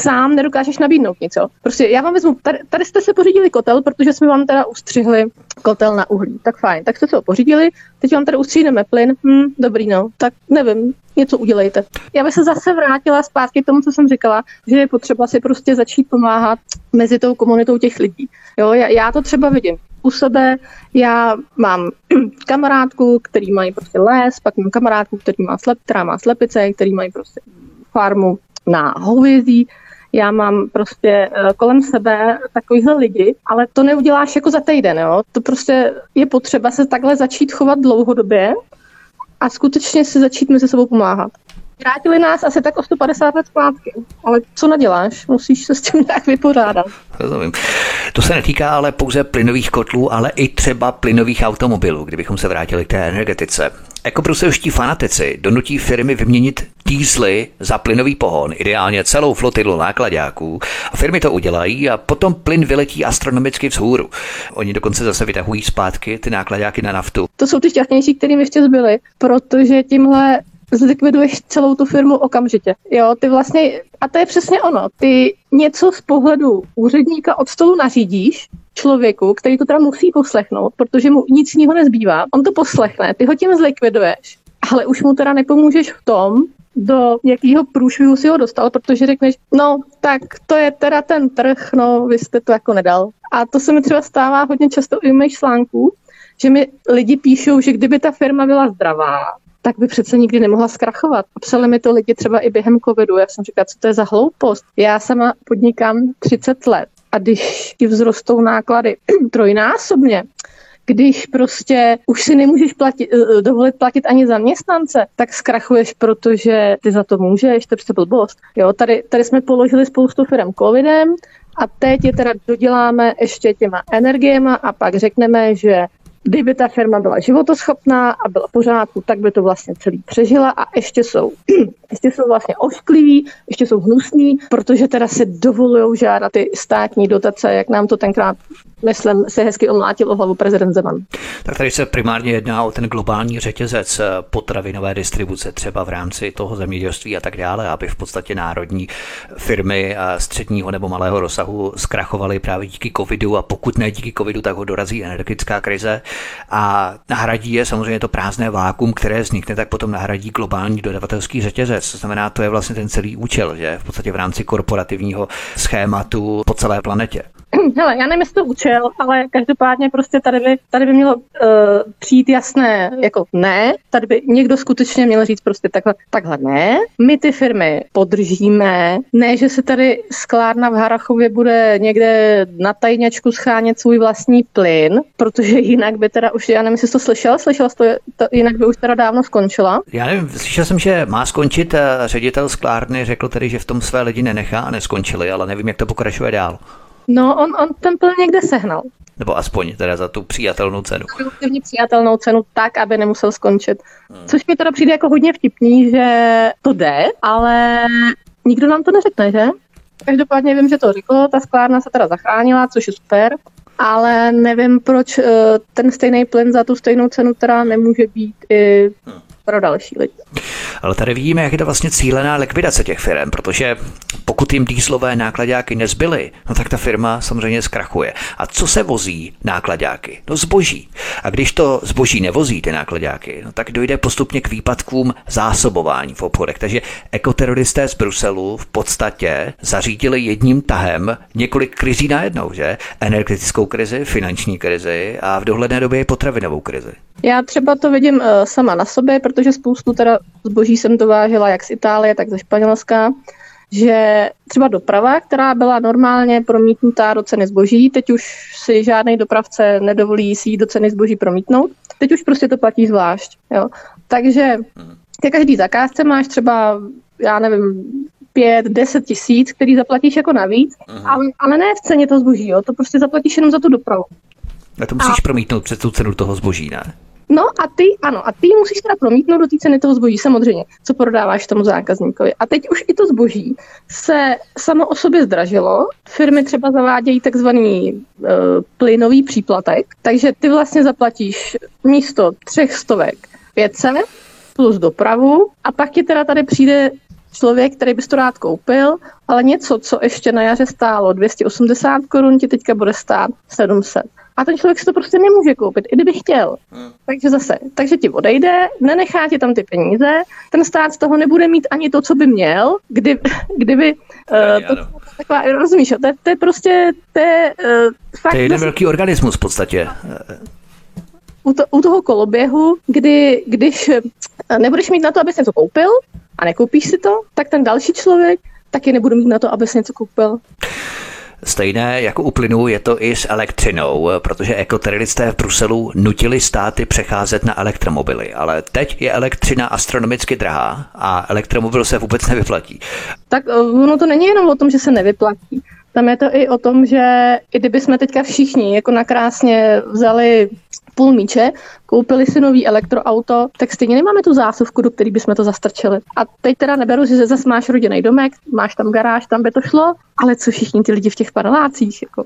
sám nedokážeš nabídnout něco. Prostě já vám vezmu, tady, tady jste se pořídili kotel, protože jsme vám teda ustřihli kotel na uhlí. Tak fajn, tak jste se ho pořídili, teď vám tady ustříhneme plyn, hm, dobrý no, tak nevím, něco udělejte. Já bych se zase vrátila zpátky k tomu, co jsem říkala, že je potřeba si prostě začít pomáhat mezi tou komunitou těch lidí. Jo, já, já to třeba vidím u sebe. Já mám *clears throat* kamarádku, který mají prostě les, pak mám kamarádku, který má slep, která má slepice, který mají prostě farmu na hovězí. Já mám prostě eh, kolem sebe takovýhle lidi, ale to neuděláš jako za týden, jo. To prostě je potřeba se takhle začít chovat dlouhodobě a skutečně se začít mezi sebou pomáhat. Vrátili nás asi tak o 150 let zpátky, ale co naděláš? Musíš se s tím nějak vypořádat. Rozumím. To se netýká ale pouze plynových kotlů, ale i třeba plynových automobilů, kdybychom se vrátili k té energetice. Ekobruselští fanatici donutí firmy vyměnit dýzly za plynový pohon, ideálně celou flotilu nákladáků. A firmy to udělají a potom plyn vyletí astronomicky vzhůru. Oni dokonce zase vytahují zpátky ty nákladáky na naftu. To jsou ty šťastnější, kterým ještě zbyly, protože tímhle zlikviduješ celou tu firmu okamžitě. Jo, ty vlastně, a to je přesně ono, ty něco z pohledu úředníka od stolu nařídíš člověku, který to teda musí poslechnout, protože mu nic jiného nezbývá. On to poslechne, ty ho tím zlikviduješ, ale už mu teda nepomůžeš v tom, do jakého průšvihu si ho dostal, protože řekneš, no tak to je teda ten trh, no vy jste to jako nedal. A to se mi třeba stává hodně často i u mých článků, že mi lidi píšou, že kdyby ta firma byla zdravá, tak by přece nikdy nemohla zkrachovat. A psali mi to lidi třeba i během covidu. Já jsem říkala, co to je za hloupost. Já sama podnikám 30 let a když ti vzrostou náklady *clears throat* trojnásobně, když prostě už si nemůžeš platit, eh, dovolit platit ani zaměstnance, tak zkrachuješ, protože ty za to můžeš, to je prostě blbost. Jo, tady, tady jsme položili spoustu firm covidem a teď je teda doděláme ještě těma energiema a pak řekneme, že Kdyby ta firma byla životoschopná a byla pořádku, tak by to vlastně celý přežila a ještě jsou, *clears throat* ještě jsou vlastně oškliví, ještě jsou hnusní, protože teda se dovolují žádat ty státní dotace, jak nám to tenkrát myslím, se hezky omlátil o hlavu prezident Zeman. Tak tady se primárně jedná o ten globální řetězec potravinové distribuce, třeba v rámci toho zemědělství a tak dále, aby v podstatě národní firmy středního nebo malého rozsahu zkrachovaly právě díky covidu a pokud ne díky covidu, tak ho dorazí energetická krize a nahradí je samozřejmě to prázdné vákum, které vznikne, tak potom nahradí globální dodavatelský řetězec. To znamená, to je vlastně ten celý účel, že v podstatě v rámci korporativního schématu po celé planetě. *clears throat* hele, já nevím, jestli to učil, ale každopádně prostě tady by, tady by mělo uh, přijít jasné, jako ne, tady by někdo skutečně měl říct prostě takhle, takhle ne, my ty firmy podržíme, ne, že se tady sklárna v Harachově bude někde na tajňačku schánět svůj vlastní plyn, protože jinak by teda už, já nevím, jestli to slyšel, slyšel jsi to, to, jinak by už teda dávno skončila. Já nevím, slyšel jsem, že má skončit, eh, ředitel sklárny řekl tedy, že v tom své lidi nenechá a neskončili, ale nevím, jak to pokračuje dál. No, on, on ten plyn někde sehnal. Nebo aspoň teda za tu přijatelnou cenu. Relativně přijatelnou cenu tak, aby nemusel skončit. Hmm. Což mi teda přijde jako hodně vtipný, že to jde, ale nikdo nám to neřekne, že? Každopádně vím, že to řeklo, ta sklárna se teda zachránila, což je super, ale nevím, proč eh, ten stejný plyn za tu stejnou cenu teda nemůže být i hmm pro další lidi. Ale tady vidíme, jak je to vlastně cílená likvidace těch firm, protože pokud jim dýzlové nákladáky nezbyly, no tak ta firma samozřejmě zkrachuje. A co se vozí nákladáky? No zboží. A když to zboží nevozí ty nákladáky, no tak dojde postupně k výpadkům zásobování v obchodech. Takže ekoteroristé z Bruselu v podstatě zařídili jedním tahem několik krizí najednou, že? Energetickou krizi, finanční krizi a v dohledné době i potravinovou krizi. Já třeba to vidím uh, sama na sobě, protože spoustu teda zboží jsem to vážila jak z Itálie, tak ze Španělska, že třeba doprava, která byla normálně promítnutá do ceny zboží, teď už si žádný dopravce nedovolí si do ceny zboží promítnout, teď už prostě to platí zvlášť. Jo. Takže ke každý zakázce máš třeba, já nevím, pět, deset tisíc, který zaplatíš jako navíc, ale, ale ne v ceně toho zboží, jo. to prostě zaplatíš jenom za tu dopravu. A to musíš a... promítnout před tu cenu toho zboží, ne? No a ty, ano, a ty musíš teda promítnout do té ceny toho zboží, samozřejmě, co prodáváš tomu zákazníkovi. A teď už i to zboží se samo o sobě zdražilo. Firmy třeba zavádějí takzvaný uh, plynový příplatek, takže ty vlastně zaplatíš místo třech stovek 500 plus dopravu a pak ti teda tady přijde člověk, který bys to rád koupil, ale něco, co ještě na jaře stálo 280 korun, ti teďka bude stát 700. A ten člověk si to prostě nemůže koupit, i kdyby chtěl. Hmm. Takže zase, takže ti odejde, nenechá ti tam ty peníze, ten stát z toho nebude mít ani to, co by měl, kdy, *laughs* kdyby uh, to, taková, rozumíš, to, to je prostě, to je uh, fakt... To je jeden velký organismus v podstatě. U, to, u toho koloběhu, kdy, když nebudeš mít na to, abys něco koupil a nekoupíš si to, tak ten další člověk taky nebude mít na to, abys něco koupil. Stejné jako u plynu je to i s elektřinou, protože ekoteroristé v Bruselu nutili státy přecházet na elektromobily, ale teď je elektřina astronomicky drahá a elektromobil se vůbec nevyplatí. Tak eh, ono to není jenom o tom, že se nevyplatí. Tam je to i o tom, že i kdyby jsme teďka všichni jako nakrásně vzali půl míče, koupili si nový elektroauto, tak stejně nemáme tu zásuvku, do který bychom to zastrčili. A teď teda neberu, že zase máš rodinný domek, máš tam garáž, tam by to šlo, ale co všichni ty lidi v těch panelácích, jako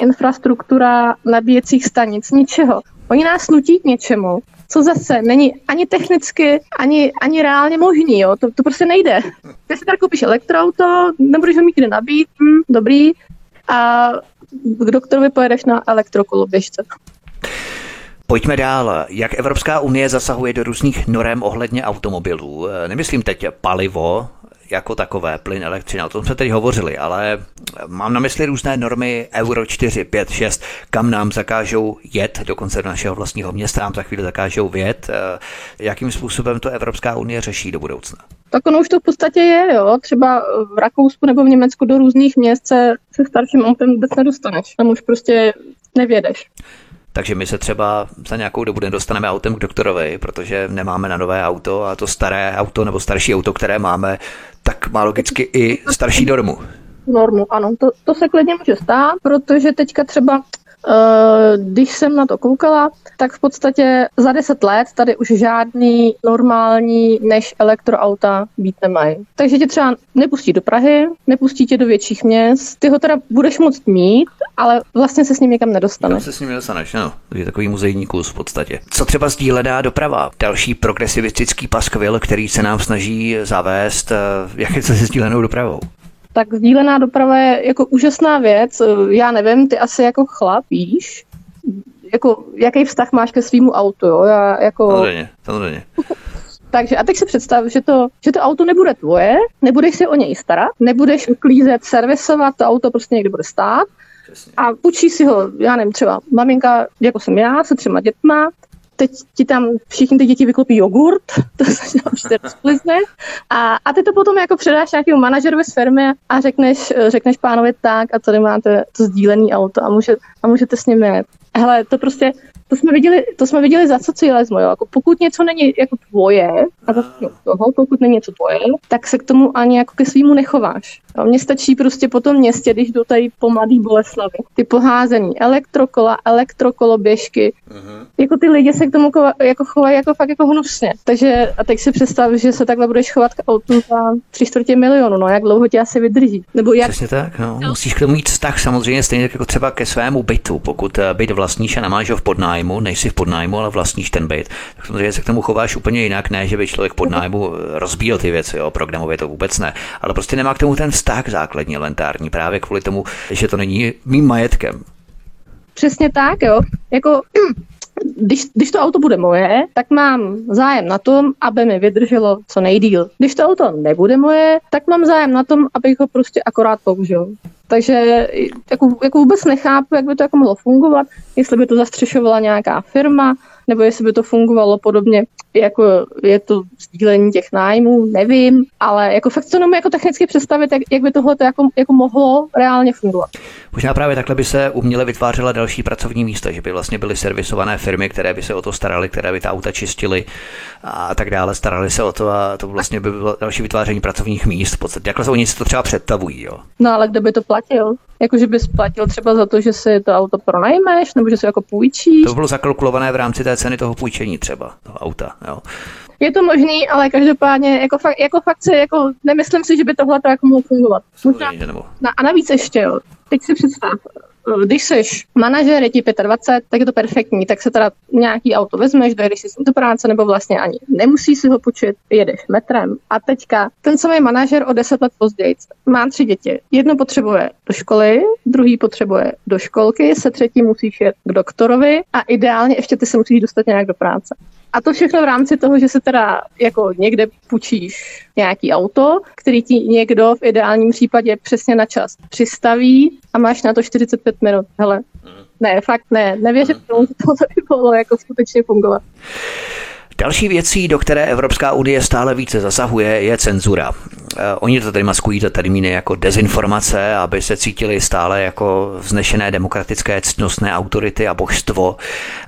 infrastruktura nabíjecích stanic, ničeho. Oni nás nutí k něčemu, co zase není ani technicky, ani, ani reálně možný, jo? To, to prostě nejde. Ty si tady koupíš elektroauto, nebudeš ho mít kde nabít, hm, dobrý, a k doktorovi pojedeš na elektrokoloběžce. Pojďme dál. Jak Evropská unie zasahuje do různých norem ohledně automobilů? Nemyslím teď palivo, jako takové, plyn, elektřina, o tom jsme teď hovořili, ale mám na mysli různé normy Euro 4, 5, 6, kam nám zakážou jet, dokonce do našeho vlastního města nám za chvíli zakážou vjet. Jakým způsobem to Evropská unie řeší do budoucna? Tak ono už to v podstatě je, jo. Třeba v Rakousku nebo v Německu do různých měst se, se starším autem vůbec nedostaneš. Tam už prostě nevědeš. Takže my se třeba za nějakou dobu nedostaneme autem k doktorovi, protože nemáme na nové auto a to staré auto nebo starší auto, které máme, tak má logicky i starší normu. Normu, ano, to, to se klidně může stát, protože teďka třeba když jsem na to koukala, tak v podstatě za deset let tady už žádný normální než elektroauta být nemají. Takže tě třeba nepustí do Prahy, nepustí tě do větších měst, ty ho teda budeš moct mít, ale vlastně se s ním někam nedostaneš. Tam se s ním nedostaneš, no. Je takový muzejní kus v podstatě. Co třeba sdílená doprava? Další progresivistický paskvil, který se nám snaží zavést. Eh, jak je se sdílenou dopravou? Tak sdílená doprava je jako úžasná věc. Já nevím, ty asi jako chlap, víš, jako, jaký vztah máš ke svýmu autu, jo? Já jako... Samozřejmě, samozřejmě. Takže a teď si představ, že to, že to auto nebude tvoje, nebudeš si o něj starat, nebudeš uklízet, servisovat, to auto prostě někde bude stát Přesně. A učí si ho, já nevím, třeba maminka, jako jsem já, se třema dětma, teď ti tam všichni ty děti vyklopí jogurt, *laughs* to se tam rozplizne a, a ty to potom jako předáš nějakému manažerovi z firmy a řekneš, řekneš pánovi tak a tady máte to sdílený auto a, může, a můžete s ním jet. Hele, to prostě to jsme viděli, to jsme viděli za socialismu, jo. Jako pokud něco není jako tvoje, a za toho, pokud není něco tvoje, tak se k tomu ani jako ke svýmu nechováš. A mně stačí prostě po tom městě, když jdu tady po Mladý Boleslavi, ty poházení elektrokola, elektrokoloběžky, uh-huh. jako ty lidi se k tomu kova, jako chovají jako fakt jako hnusně. Takže a teď si představ, že se takhle budeš chovat k autu za tři čtvrtě milionu, no jak dlouho tě asi vydrží. Nebo jak... Přesně tak, no. no. Musíš k tomu mít vztah samozřejmě stejně jako třeba ke svému bytu, pokud eh, byt vlastníš a nemáš ho v podnájmu, nejsi v podnájmu, ale vlastníš ten byt, tak samozřejmě se k tomu chováš úplně jinak, ne, že by člověk podnájmu rozbíjel ty věci, jo, programově to vůbec ne, ale prostě nemá k tomu ten vztah základní elementární, právě kvůli tomu, že to není mým majetkem. Přesně tak, jo. Jako, *clears throat* když, když to auto bude moje, tak mám zájem na tom, aby mi vydrželo co nejdíl. Když to auto nebude moje, tak mám zájem na tom, abych ho prostě akorát použil. Takže jako, jako vůbec nechápu, jak by to jako mohlo fungovat, jestli by to zastřešovala nějaká firma, nebo jestli by to fungovalo podobně, jako je to sdílení těch nájmů, nevím, ale jako fakt to nemůžu jako technicky představit, jak, jak by tohle jako, jako mohlo reálně fungovat. Možná právě takhle by se uměle vytvářela další pracovní místa, že by vlastně byly servisované firmy, které by se o to staraly, které by ta auta čistily a tak dále, starali se o to a to vlastně by bylo další vytváření pracovních míst. V podstatě, jakhle se oni si to třeba představují. Jo. No ale kdo by to platil? Jakože bys platil třeba za to, že si to auto pronajmeš, nebo že si jako půjčíš? To bylo zakalkulované v rámci té ceny toho půjčení třeba, toho auta. Jo. Je to možný, ale každopádně jako fakt, jako fakt si, jako nemyslím si, že by tohle to jako mohlo fungovat. Možná, na, a navíc ještě, jo, teď si představ, když jsi manažer, je ti 25, tak je to perfektní, tak se teda nějaký auto vezmeš, dojedeš si do práce, nebo vlastně ani nemusíš si ho počít, jedeš metrem. A teďka ten samý manažer o 10 let později má tři děti. Jedno potřebuje do školy, druhý potřebuje do školky, se třetí musíš jít k doktorovi a ideálně ještě ty se musíš dostat nějak do práce. A to všechno v rámci toho, že se teda jako někde půjčíš nějaký auto, který ti někdo v ideálním případě přesně na čas přistaví a máš na to 45 minut. Hele, ne, fakt ne, nevěřím tomu, že to by mohlo jako skutečně fungovat. Další věcí, do které Evropská unie stále více zasahuje, je cenzura. Eh, oni to tady maskují to termíny jako dezinformace, aby se cítili stále jako vznešené demokratické ctnostné autority a božstvo,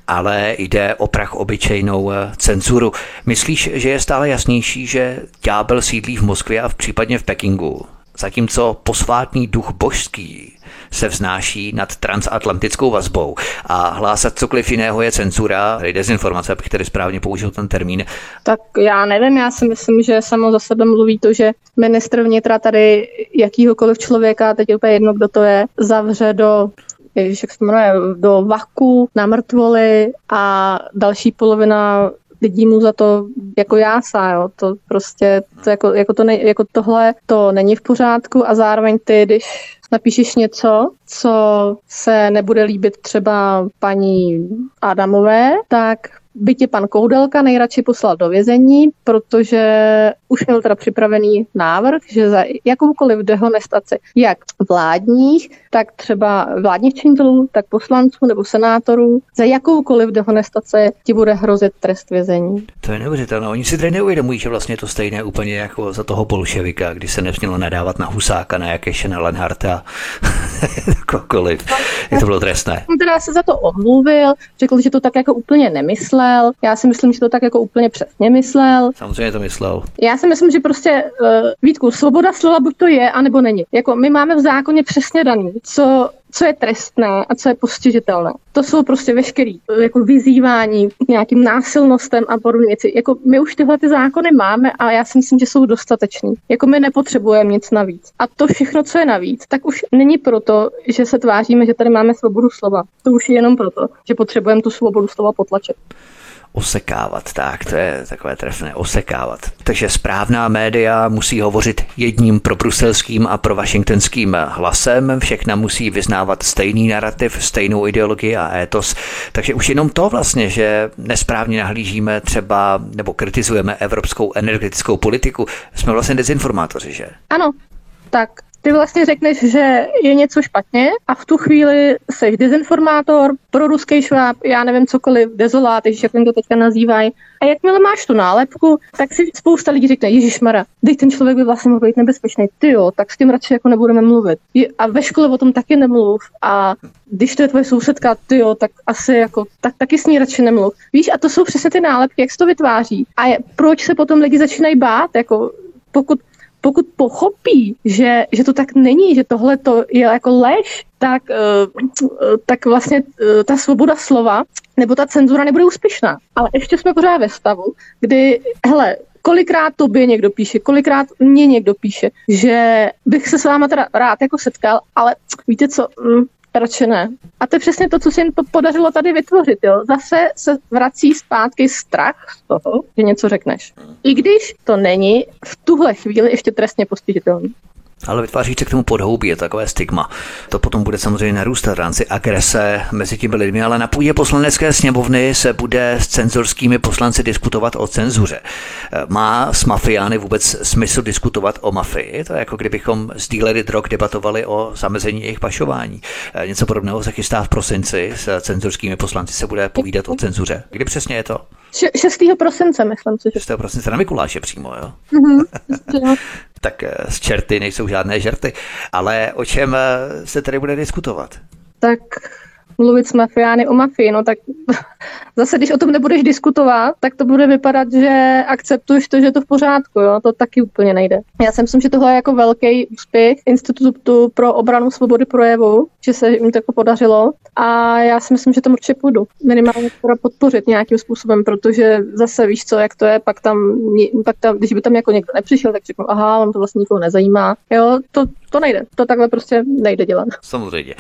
ale jde o prach obyčejnou eh, cenzuru. Myslíš, že je stále jasnější, že ďábel sídlí v Moskvě a v případně v Pekingu, zatímco posvátný duch božský se vznáší nad transatlantickou vazbou a hlásat cokoliv jiného je cenzura, dezinformace, abych tedy správně použil ten termín. Tak já nevím, já si myslím, že samo za sebe mluví to, že ministr vnitra tady jakýhokoliv člověka, teď úplně jedno, kdo to je, zavře do Ježiš, jak se jmenuje, do vaku, na mrtvoly a další polovina lidí mu za to jako jásá, jo. To prostě, to jako, jako, to ne, jako tohle to není v pořádku a zároveň ty, když napíšeš něco, co se nebude líbit třeba paní Adamové, tak by tě pan Koudelka nejradši poslal do vězení, protože už měl teda připravený návrh, že za jakoukoliv dehonestaci, jak vládních, tak třeba vládních činitelů, tak poslanců nebo senátorů, za jakoukoliv dehonestaci ti bude hrozit trest vězení. To je neuvěřitelné. Oni si tady neuvědomují, že vlastně to stejné úplně jako za toho bolševika, kdy se nesmělo nadávat na Husáka, na Jakešena, Lenharta, *laughs* kohokoliv. Je to bylo trestné. On teda se za to omluvil, řekl, že to tak jako úplně nemyslel. Já si myslím, že to tak jako úplně přesně myslel. Samozřejmě to myslel. Já si myslím, že prostě uh, Vítku, svoboda slova buď to je, anebo není. Jako my máme v zákoně přesně daný, co co je trestné a co je postižitelné. To jsou prostě veškerý jako vyzývání nějakým násilnostem a podobně věci. Jako my už tyhle ty zákony máme a já si myslím, že jsou dostateční. Jako my nepotřebujeme nic navíc. A to všechno, co je navíc, tak už není proto, že se tváříme, že tady máme svobodu slova. To už je jenom proto, že potřebujeme tu svobodu slova potlačit osekávat. Tak, to je takové trefné, osekávat. Takže správná média musí hovořit jedním pro bruselským a pro washingtonským hlasem, všechna musí vyznávat stejný narrativ, stejnou ideologii a étos. Takže už jenom to vlastně, že nesprávně nahlížíme třeba nebo kritizujeme evropskou energetickou politiku, jsme vlastně dezinformátoři, že? Ano, tak Ty vlastně řekneš, že je něco špatně a v tu chvíli jsi dezinformátor, pro ruský šváb, já nevím cokoliv, dezolát, jak jim to teďka nazývají. A jakmile máš tu nálepku, tak si spousta lidí řekne, Ježíš Mara, teď ten člověk by vlastně mohl být nebezpečný, ty jo, tak s tím radši jako nebudeme mluvit. A ve škole o tom taky nemluv. A když to je tvoje sousedka, ty jo, tak asi jako, tak taky s ní radši nemluv. Víš, a to jsou přesně ty nálepky, jak se to vytváří. A je, proč se potom lidi začínají bát, jako pokud pokud pochopí, že, že to tak není, že tohle to je jako lež, tak, uh, tak vlastně uh, ta svoboda slova nebo ta cenzura nebude úspěšná. Ale ještě jsme pořád ve stavu, kdy, hele, kolikrát tobě někdo píše, kolikrát mě někdo píše, že bych se s váma teda rád jako setkal, ale víte co, mm, proč ne? A to je přesně to, co se jim podařilo tady vytvořit. Jo? Zase se vrací zpátky strach z toho, že něco řekneš. I když to není v tuhle chvíli ještě trestně postižitelné ale vytváří se k tomu podhoubí, je takové stigma. To potom bude samozřejmě narůstat v rámci agrese mezi těmi lidmi, ale na půdě poslanecké sněmovny se bude s cenzorskými poslanci diskutovat o cenzuře. Má s mafiány vůbec smysl diskutovat o mafii? To je jako kdybychom s dílery drog debatovali o zamezení jejich pašování. Něco podobného se chystá v prosinci s cenzorskými poslanci se bude povídat o cenzuře. Kdy přesně je to? 6. prosince, myslím si. 6. prosince na Mikuláše přímo, jo? *laughs* Mm-hmm, tak eh, z čerty nejsou žádné žerty. Ale o čem eh, se tady bude diskutovat? Tak mluvit s mafiány o mafii, no tak *laughs* zase, když o tom nebudeš diskutovat, tak to bude vypadat, že akceptuješ to, že je to v pořádku, jo, to taky úplně nejde. Já si myslím, že tohle je jako velký úspěch Institutu pro obranu svobody projevu, že se jim to jako podařilo a já si myslím, že tam určitě půjdu. Minimálně teda podpořit nějakým způsobem, protože zase víš co, jak to je, pak tam, pak tam když by tam jako někdo nepřišel, tak řeknu, aha, on to vlastně nikoho nezajímá. Jo, to, to nejde, to takhle prostě nejde dělat. Samozřejmě.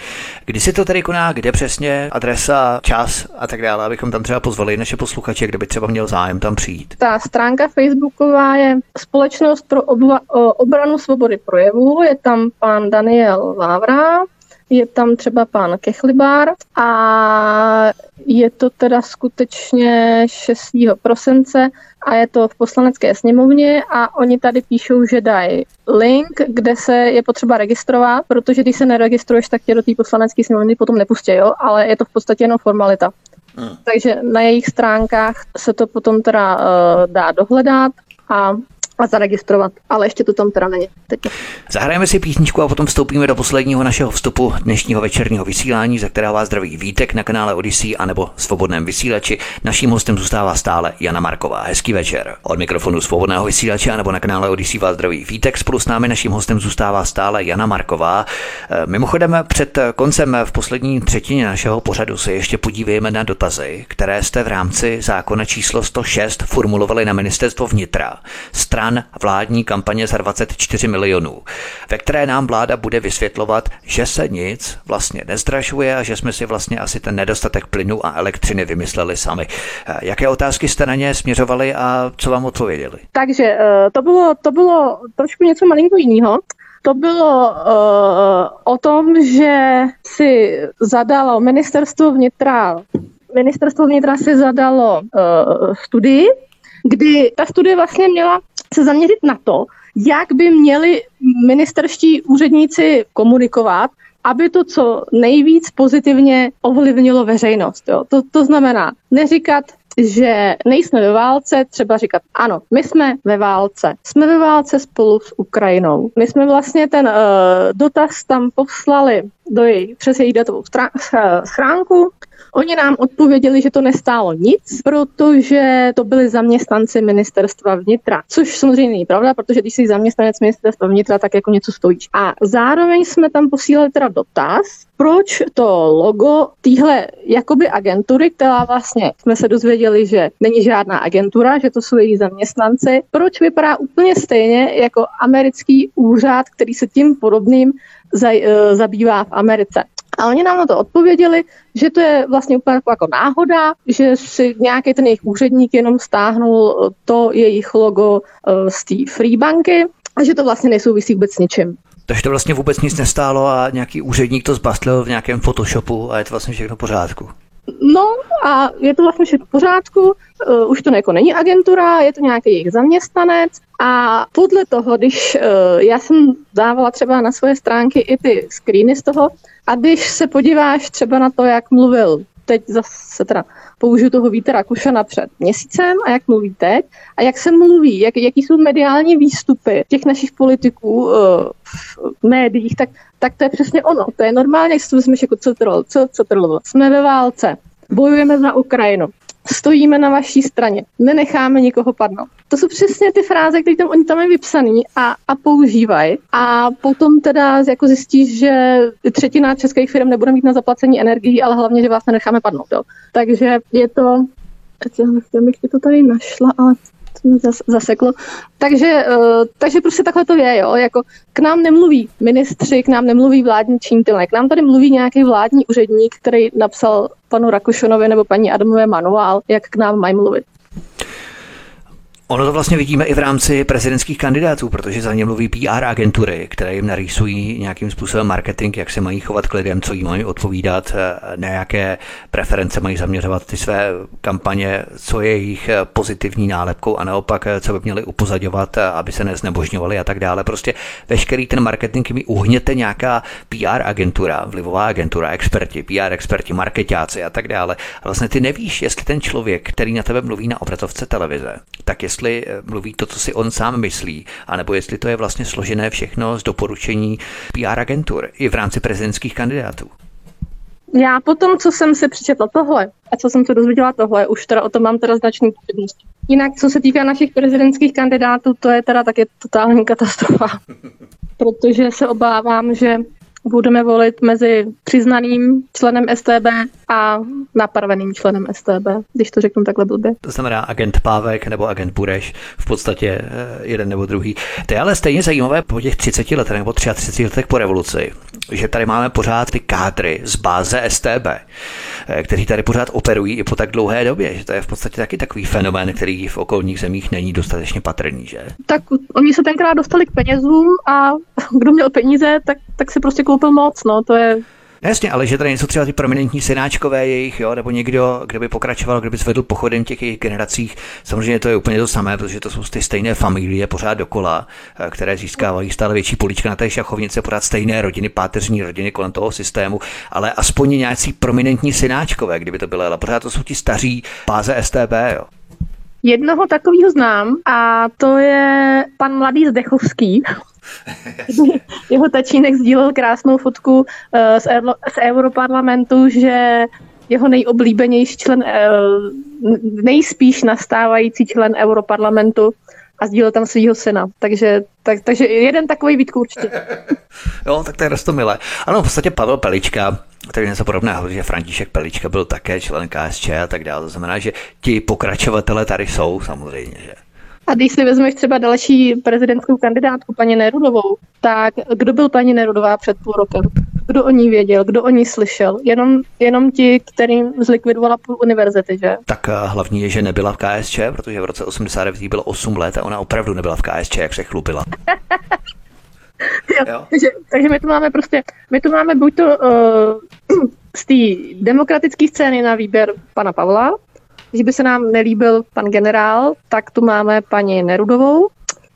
Kdy se to tady koná, kde přesně adresa, čas a tak dále, abychom tam třeba pozvali naše posluchače, kde by třeba měl zájem tam přijít? Ta stránka facebooková je Společnost pro obranu svobody projevu, je tam pan Daniel Vávra, je tam třeba pan Kechlibár a je to teda skutečně 6. prosince a je to v poslanecké sněmovně a oni tady píšou, že dají link, kde se je potřeba registrovat, protože když se neregistruješ, tak tě do té poslanecké sněmovny potom nepustí, jo? ale je to v podstatě jenom formalita. Hmm. Takže na jejich stránkách se to potom teda uh, dá dohledat a a zaregistrovat, ale ještě to tam teda není. Teď. Zahrajeme si písničku a potom vstoupíme do posledního našeho vstupu dnešního večerního vysílání, za kterého vás zdraví Vítek na kanále Odyssey a nebo Svobodném vysílači. Naším hostem zůstává stále Jana Marková. Hezký večer. Od mikrofonu Svobodného vysílače a nebo na kanále Odyssey vás zdraví Vítek. Spolu s námi naším hostem zůstává stále Jana Marková. E, mimochodem před koncem v poslední třetině našeho pořadu se ještě podívejme na dotazy, které jste v rámci zákona číslo 106 formulovali na ministerstvo vnitra. Stran stran vládní kampaně za 24 milionů, ve které nám vláda bude vysvětlovat, že se nic vlastně nezdražuje a že jsme si vlastně asi ten nedostatek plynu a elektřiny vymysleli sami. Jaké otázky jste na ně směřovali a co vám odpověděli? Takže eh, to bylo, to bylo trošku něco malinko jiného. To bylo uh, o tom, že si zadalo ministerstvo vnitra Ministerstvo vnitra si zadalo uh, studii, kdy ta studie vlastně měla se zaměřit na to, jak by měli ministerští úředníci komunikovat, aby to co nejvíc pozitivně ovlivnilo veřejnost. Jo. To, to znamená neříkat, že nejsme ve válce, třeba říkat, ano, my jsme ve válce. Jsme ve válce spolu s Ukrajinou. My jsme vlastně ten uh, dotaz tam poslali do jej, přes její datovou schránku Oni nám odpověděli, že to nestálo nic, protože to byli zaměstnanci ministerstva vnitra. Což samozřejmě není pravda, protože když jsi zaměstnanec ministerstva vnitra, tak jako něco stojíš. A zároveň jsme tam posílali teda dotaz, proč to logo téhle jakoby agentury, která vlastně jsme se dozvěděli, že není žádná agentura, že to jsou její zaměstnanci, proč vypadá úplně stejně jako americký úřad, který se tím podobným eh, zabývá v Americe. A oni nám na to odpověděli, že to je vlastně úplně jako, jako náhoda, že si nějaký ten jejich úředník jenom stáhnul eh, to jejich logo eh, z té free banky a že to vlastně nesouvisí vůbec s ničím. Takže to vlastně vůbec nic nestálo a nějaký úředník to zbastlil v nějakém Photoshopu a je to vlastně všechno v pořádku. No a je to vlastně všechno v pořádku, uh, už to jako není agentura, je to nějaký jejich zaměstnanec a podle toho, když uh, já jsem dávala třeba na svoje stránky i ty screeny z toho a když se podíváš třeba na to, jak mluvil teď zase teda použiju toho Vítera Kušana před měsícem a jak mluví teď a jak se mluví, jak, jaký jsou mediální výstupy těch našich politiků uh, v médiích, tak, tak to je přesně ono. To je normálně, jak si vezmeš jako co trlo, co, co trlo. Jsme ve válce, bojujeme za Ukrajinu, stojíme na vaší straně, nenecháme nikoho padnout. To jsou přesně ty fráze, které tam oni tam je vypsaný a, a používají. A potom teda jako zjistíš, že třetina českých firm nebude mít na zaplacení energii, ale hlavně, že vás nenecháme padnout. Jo. Takže je to, já bych to tady našla, ale zaseklo. Takže, uh, takže prostě takhle to je, jo. Jako k nám nemluví ministři, k nám nemluví vládní činitelé, k nám tady mluví nějaký vládní úředník, který napsal panu Rakušonovi nebo paní Adamové manuál, jak k nám mají mluvit. Ono to vlastně vidíme i v rámci prezidentských kandidátů, protože za ně mluví PR agentury, které jim narýsují nějakým způsobem marketing, jak se mají chovat k lidem, co jim mají odpovídat, eh, na jaké preference mají zaměřovat ty své kampaně, co je jejich eh, pozitivní nálepkou a naopak, eh, co by měli upozadovat, aby se neznebožňovali a tak dále. Prostě veškerý ten marketing mi uhněte nějaká PR agentura, vlivová agentura, experti, PR experti, marketáci a tak dále. A vlastně ty nevíš, jestli ten člověk, který na tebe mluví na obratovce televize, tak je jestli eh, mluví to, co si on sám myslí, anebo jestli to je vlastně složené všechno z doporučení PR agentur i v rámci prezidentských kandidátů. Já potom, co jsem si přečetla tohle a co jsem se dozvěděla tohle, už teda o tom mám teda značný pochybnosti. Jinak, co se týká našich prezidentských kandidátů, to je teda taky totální katastrofa. *laughs* Protože se obávám, že budeme volit mezi přiznaným členem STB a napraveným členem STB, když to řeknu takhle blbě. To znamená agent Pávek nebo agent Bureš, v podstatě eh, jeden nebo druhý. To je ale stejně zajímavé po těch 30 letech nebo 33 letech po revoluci, že tady máme pořád ty kádry z báze STB, eh, kteří tady pořád operují i po tak dlouhé době, že to je v podstatě taky takový fenomén, který v okolních zemích není dostatečně patrný, že? Tak oni se tenkrát dostali k penězům a *laughs* kdo měl peníze, tak, tak se prostě koupil moc, no, to je Jasně, ale že tady nejsou třeba ty prominentní synáčkové jejich, jo, nebo někdo, kdo by pokračoval, kdo by zvedl pochodem těch jejich generacích. Samozřejmě to je úplně to samé, protože to jsou ty stejné familie pořád dokola, eh, které získávají stále větší políčka na té šachovnice, pořád stejné rodiny, páteřní rodiny kolem toho systému, ale aspoň nějací prominentní synáčkové, kdyby to bylo, ale pořád to jsou ti staří páze STB, jo. Jednoho takového znám a to je pan Mladý Zdechovský. *laughs* Jeho tačínek sdílel krásnou fotku uh, z, Euro, z Europarlamentu, že jeho nejoblíbenější člen, uh, nejspíš nastávající člen Europarlamentu a sdílel tam svého syna. Takže, tak, takže jeden takový výtku určitě. *laughs* jo, tak to je milé. Ano, v podstatě Pavel Pelička, který něco podobného, že František Pelička byl také člen KSČ a tak dále. To znamená, že ti pokračovatele tady jsou samozřejmě. Že? A když si vezmeš třeba další prezidentskou kandidátku, paní Nerudovou, tak kdo byl paní Nerudová před půl rokem? Kdo o ní věděl, kdo o ní slyšel? Jenom, jenom ti, kterým zlikvidovala půl univerzity, že? Tak hlavní je, že nebyla v KSČ, protože v roce 89 bylo 8 let a ona opravdu nebyla v KSČ, jak se chlupila. *laughs* jo, jo. Takže, takže my tu máme prostě, my tu máme buď to uh, *clears throat* z té demokratické scény na výběr pana Pavla, když by se nám nelíbil pan generál, tak tu máme paní Nerudovou,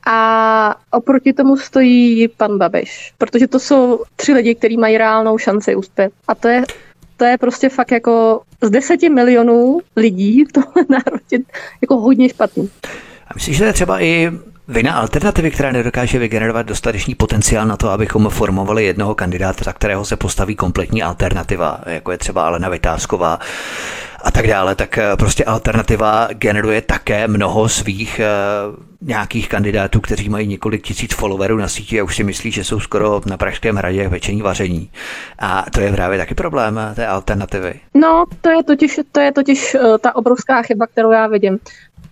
a oproti tomu stojí pan Babiš, protože to jsou tři lidi, kteří mají reálnou šanci uspět. A to je, to je prostě fakt jako z deseti milionů lidí v tomhle *laughs* národě jako hodně špatný. A myslíš, že to je třeba i vina alternativy, která nedokáže vygenerovat dostatečný potenciál na to, abychom formovali jednoho kandidáta, za kterého se postaví kompletní alternativa, jako je třeba Alena Vytázková, a tak dále, tak eh, prostě alternativa generuje také mnoho svých uh, nějakých kandidátů, kteří mají několik tisíc followerů na síti a už si myslí, že jsou skoro na Pražském hradě pečení vaření. A to je právě taky problém eh, té alternativy. No, to je totiž, to je totiž ta obrovská chyba, kterou já vidím.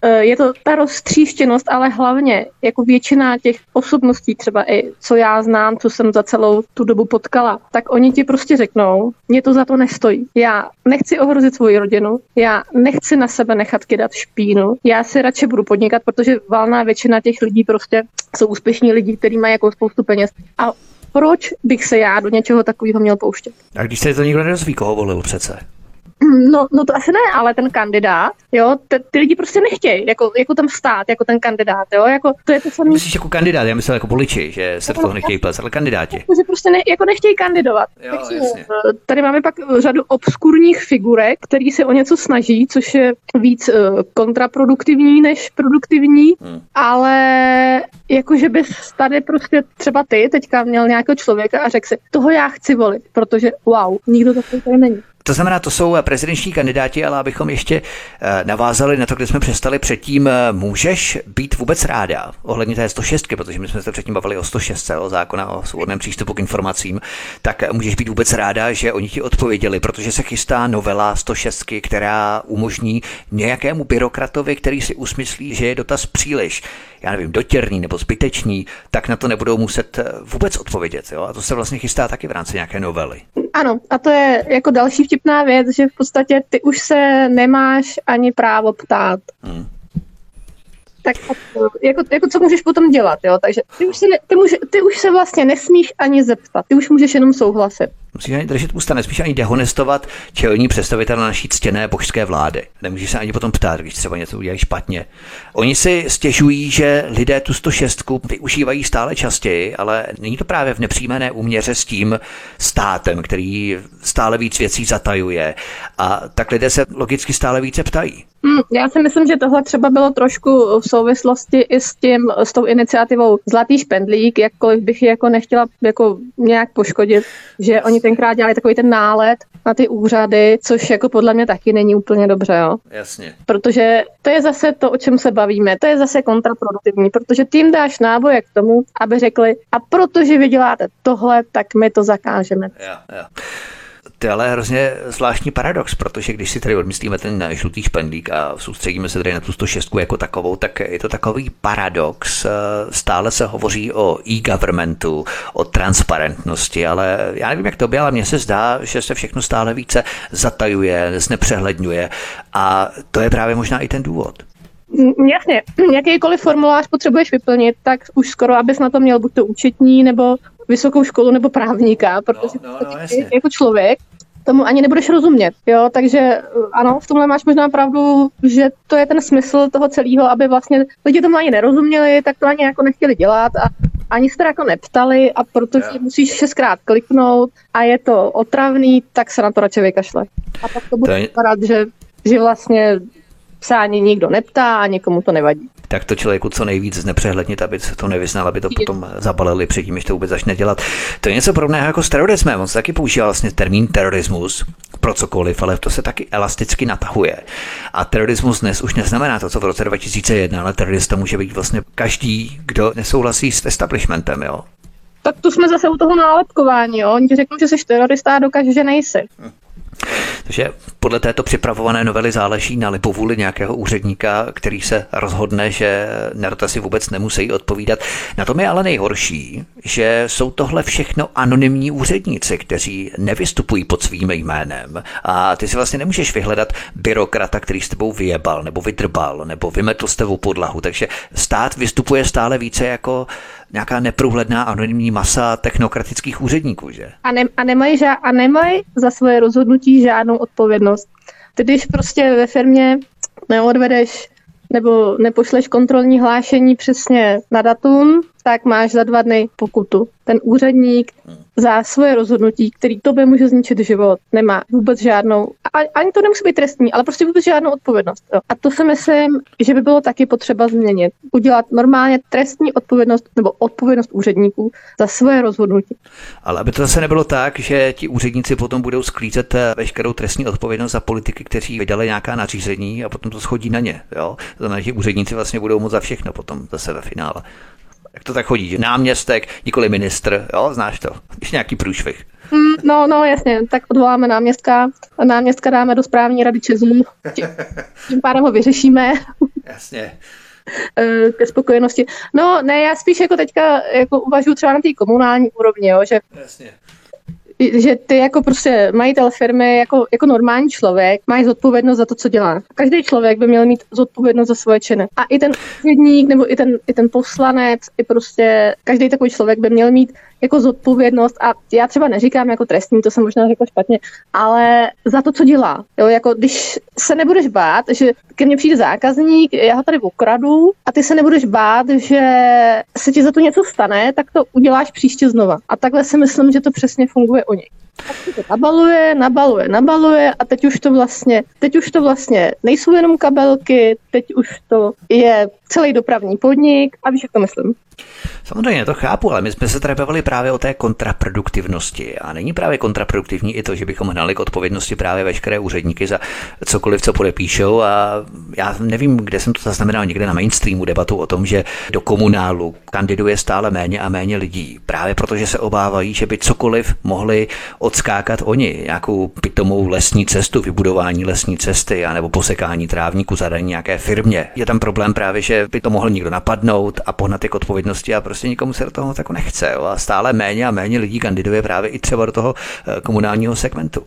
Eh, je to ta roztříštěnost, ale hlavně jako většina těch osobností, třeba i co já znám, co jsem za celou tu dobu potkala, tak oni ti prostě řeknou, mě to za to nestojí. Já nechci ohrozit svoji rodinu, já nechci na sebe nechat kydat špínu, já si radši budu podnikat, protože valná většina těch lidí prostě jsou úspěšní lidi, kteří mají jako spoustu peněz. A proč bych se já do něčeho takového měl pouštět? A když se to nikdo nedozví, koho volil přece? No, no to asi ne, ale ten kandidát, jo, ty, ty lidi prostě nechtějí, jako, jako tam stát, jako ten kandidát, jo, jako to je to samé. Myslíš jako kandidát, já myslel jako voliči, že se v toho nechtějí plést, ale kandidáti. Že prostě ne, jako nechtějí kandidovat. Jo, Takže jasně. eh, tady máme pak řadu obskurních figurek, který se o něco snaží, což je víc eh, kontraproduktivní než produktivní, Hmm. ale jakože bys tady prostě třeba ty teďka měl nějakého člověka a řekl si, toho já chci volit, protože wow, nikdo takový tady není. To znamená, to jsou prezidenční kandidáti, ale abychom ještě eh, navázali na to, kde jsme přestali předtím, eh, můžeš být vůbec ráda ohledně té 106, protože my jsme se předtím bavili o 106, o zákona o svobodném přístupu k informacím, tak eh, můžeš být vůbec ráda, že oni ti odpověděli, protože se chystá novela 106, která umožní nějakému byrokratovi, který si usmyslí, že je dotaz příliš, já nevím, dotěrný nebo zbytečný, tak na to nebudou muset eh, vůbec odpovědět. Jo? A to se vlastně chystá taky v rámci nějaké novely. Ano, a to je jako další vtipná věc, že v podstatě ty už se nemáš ani právo ptát. Hmm. Tak jako, jako co můžeš potom dělat, jo? Takže ty už, se ne, ty, může, ty už se vlastně nesmíš ani zeptat, ty už můžeš jenom souhlasit. Musíš ani držet ústa, nesmíš ani dehonestovat čelní představitel naší ctěné božské vlády. Nemůžeš se ani potom ptát, když třeba něco udělají špatně. Oni si stěžují, že lidé tu 106 využívají stále častěji, ale není to právě v nepřímené úměře s tím státem, který stále víc věcí zatajuje. A tak lidé se logicky stále více ptají. Hmm, já si myslím, že tohle třeba bylo trošku v souvislosti i s tím, s tou iniciativou Zlatý špendlík, jakkoliv bych ji jako nechtěla jako nějak poškodit, že oni tenkrát dělali takový ten nálet na ty úřady, což jako podle mě taky není úplně dobře, jo. Jasně. Protože to je zase to, o čem se bavíme. To je zase kontraproduktivní, protože tím dáš náboje k tomu, aby řekli, a protože vy děláte tohle, tak my to zakážeme. Ja, ja. To je ale hrozně zvláštní paradox, protože když si tady odmyslíme ten žlutý špendlík a soustředíme se tady na tu 106 jako takovou, tak je to takový paradox. Stále se hovoří o e-governmentu, o transparentnosti, ale já nevím, jak to by, ale mně se zdá, že se všechno stále více zatajuje, znepřehledňuje a to je právě možná i ten důvod. Jasně, jakýkoliv formulář potřebuješ vyplnit, tak už skoro, abys na to měl buď to účetní, nebo vysokou školu, nebo právníka, protože no, no, jasně. ty jako člověk tomu ani nebudeš rozumět, jo, takže uh, ano, v tomhle máš možná pravdu, že to je ten smysl toho celého, aby vlastně lidi tomu ani nerozuměli, tak to ani jako nechtěli dělat a ani se to jako neptali a protože Jo. musíš šestkrát kliknout a je to otravný, tak se na to radši vykašle. A pak to bude vypadat, že, že vlastně se ani nikdo neptá a nikomu to nevadí. Tak to člověku co nejvíc znepřehlednit, aby se to nevyznal, aby to potom zabalili předtím, než to vůbec začne dělat. To je něco podobného jako s terorismem. On se taky používá vlastně termín terorismus pro cokoliv, ale to se taky elasticky natahuje. A terorismus dnes už neznamená to, co v roce 2001, ale terorista může být vlastně každý, kdo nesouhlasí s establishmentem, jo. Tak tu jsme zase u toho nálepkování, jo. Oni ti řeknou, že jsi terorista a dokáže, že nejsi. Takže podle této připravované novely záleží na libovůli nějakého úředníka, který se rozhodne, že na dotazy vůbec nemusí odpovídat. Na tom je ale nejhorší, že jsou tohle všechno anonymní úředníci, kteří nevystupují pod svým jménem. A ty si vlastně nemůžeš vyhledat byrokrata, který s tebou vyjebal, nebo vydrbal, nebo vymetl s tebou podlahu. Takže stát vystupuje stále více jako nějaká neprůhledná anonymní masa technokratických úředníků, že? A, ne, a, nemají ža- a nemají za svoje rozhodnutí žádnou odpovědnost. Ty když prostě ve firmě neodvedeš nebo nepošleš kontrolní hlášení přesně na datum, tak máš za dva dny pokutu. Ten úředník za svoje rozhodnutí, který tobě může zničit život, nemá vůbec žádnou, a, ani to nemusí být trestní, ale prostě vůbec žádnou odpovědnost. Jo. A to si myslím, že by bylo taky potřeba změnit. Udělat normálně trestní odpovědnost nebo odpovědnost úředníků za svoje rozhodnutí. Ale aby to zase nebylo tak, že ti úředníci potom budou sklízet eh, veškerou trestní odpovědnost za politiky, kteří vydali nějaká nařízení a potom to schodí na ně. Jo? To znamená, že úředníci vlastně budou moc za všechno potom zase ve finále. Jak to tak chodí, náměstek, nikoli ministr, jo, znáš to, když nějaký průšvih. Mm, No, no, jasně, tak odvoláme náměstka, a náměstka dáme do správní rady tím, tím pádem ho vyřešíme Jasně. *laughs* eh, ke spokojenosti. No, ne, já spíš jako teďka jako uvažuji třeba na té komunální úrovni, jo, že Jasně. Že ty jako prostě majitel firmy, jako, jako normální člověk, máš zodpovědnost za to, co dělá. Každý člověk by měl mít zodpovědnost za svoje činy. A i ten úředník, nebo i ten, i ten poslanec, i prostě každý takový člověk by měl mít jako zodpovědnost a já třeba neříkám jako trestní, to jsem možná řekla špatně, ale za to, co dělá. Jo, jako když se nebudeš bát, že ke mně přijde zákazník, já ho tady okradu a ty se nebudeš bát, že se ti za to něco stane, tak to uděláš příště znova. A takhle si myslím, že to přesně funguje o něj. Nabaluje, nabaluje, nabaluje a teď už to vlastně, teď už to vlastně nejsou jenom kabelky, teď už to je celý dopravní podnik a víš, jak to myslím. Samozřejmě, to chápu, ale my jsme se tady bavili právě o té kontraproduktivnosti. A není právě kontraproduktivní i to, že bychom hnali k odpovědnosti právě veškeré úředníky za cokoliv, co podepíšou. A já nevím, kde jsem to zaznamenal někde na mainstreamu debatu o tom, že do komunálu kandiduje stále méně a méně lidí. Právě protože se obávají, že by cokoliv mohli odskákat oni. Nějakou pitomou lesní cestu, vybudování lesní cesty, anebo posekání trávníku zadaní nějaké firmě. Je tam problém právě, že by to mohl někdo napadnout a pohnat k odpovědnosti a prostě nikomu se do toho tak nechce. Jo? A stále méně a méně lidí kandiduje právě i třeba do toho eh, komunálního segmentu.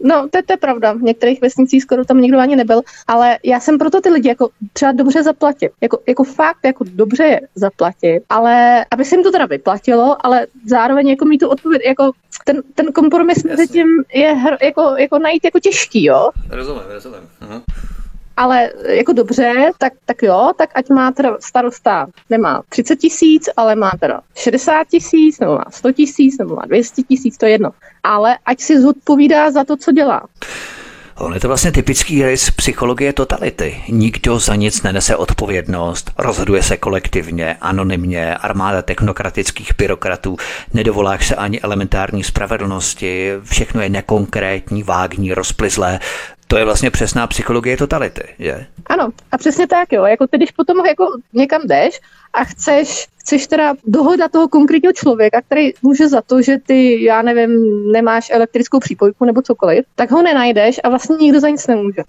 No, to, to je pravda. V některých vesnicích skoro tam nikdo ani nebyl, ale já jsem proto ty lidi jako třeba dobře zaplatit. Jako, jako fakt, jako dobře je zaplatit, ale aby se jim to teda vyplatilo, ale zároveň jako mít tu odpověď, jako ten, ten kompromis mezi tím je hr, jako, jako najít jako těžký, jo? Rozumím, rozumím. Uh-huh ale jako dobře, tak, tak jo, tak ať má teda starosta, nemá 30 tisíc, ale má teda 60 tisíc, nebo má 100 tisíc, nebo má 200 tisíc, to je jedno. Ale ať si zodpovídá za to, co dělá. On je to vlastně typický rys psychologie totality. Nikdo za nic nenese odpovědnost, rozhoduje se kolektivně, anonymně, armáda technokratických byrokratů, nedovoláš se ani elementární spravedlnosti, všechno je nekonkrétní, vágní, rozplizlé to je vlastně přesná psychologie totality, je? Ano, a přesně tak, jo. Jako ty, když potom jako někam jdeš a chceš, chceš teda dohodat toho konkrétního člověka, který může za to, že ty, já nevím, nemáš elektrickou přípojku nebo cokoliv, tak ho nenajdeš a vlastně nikdo za nic nemůže.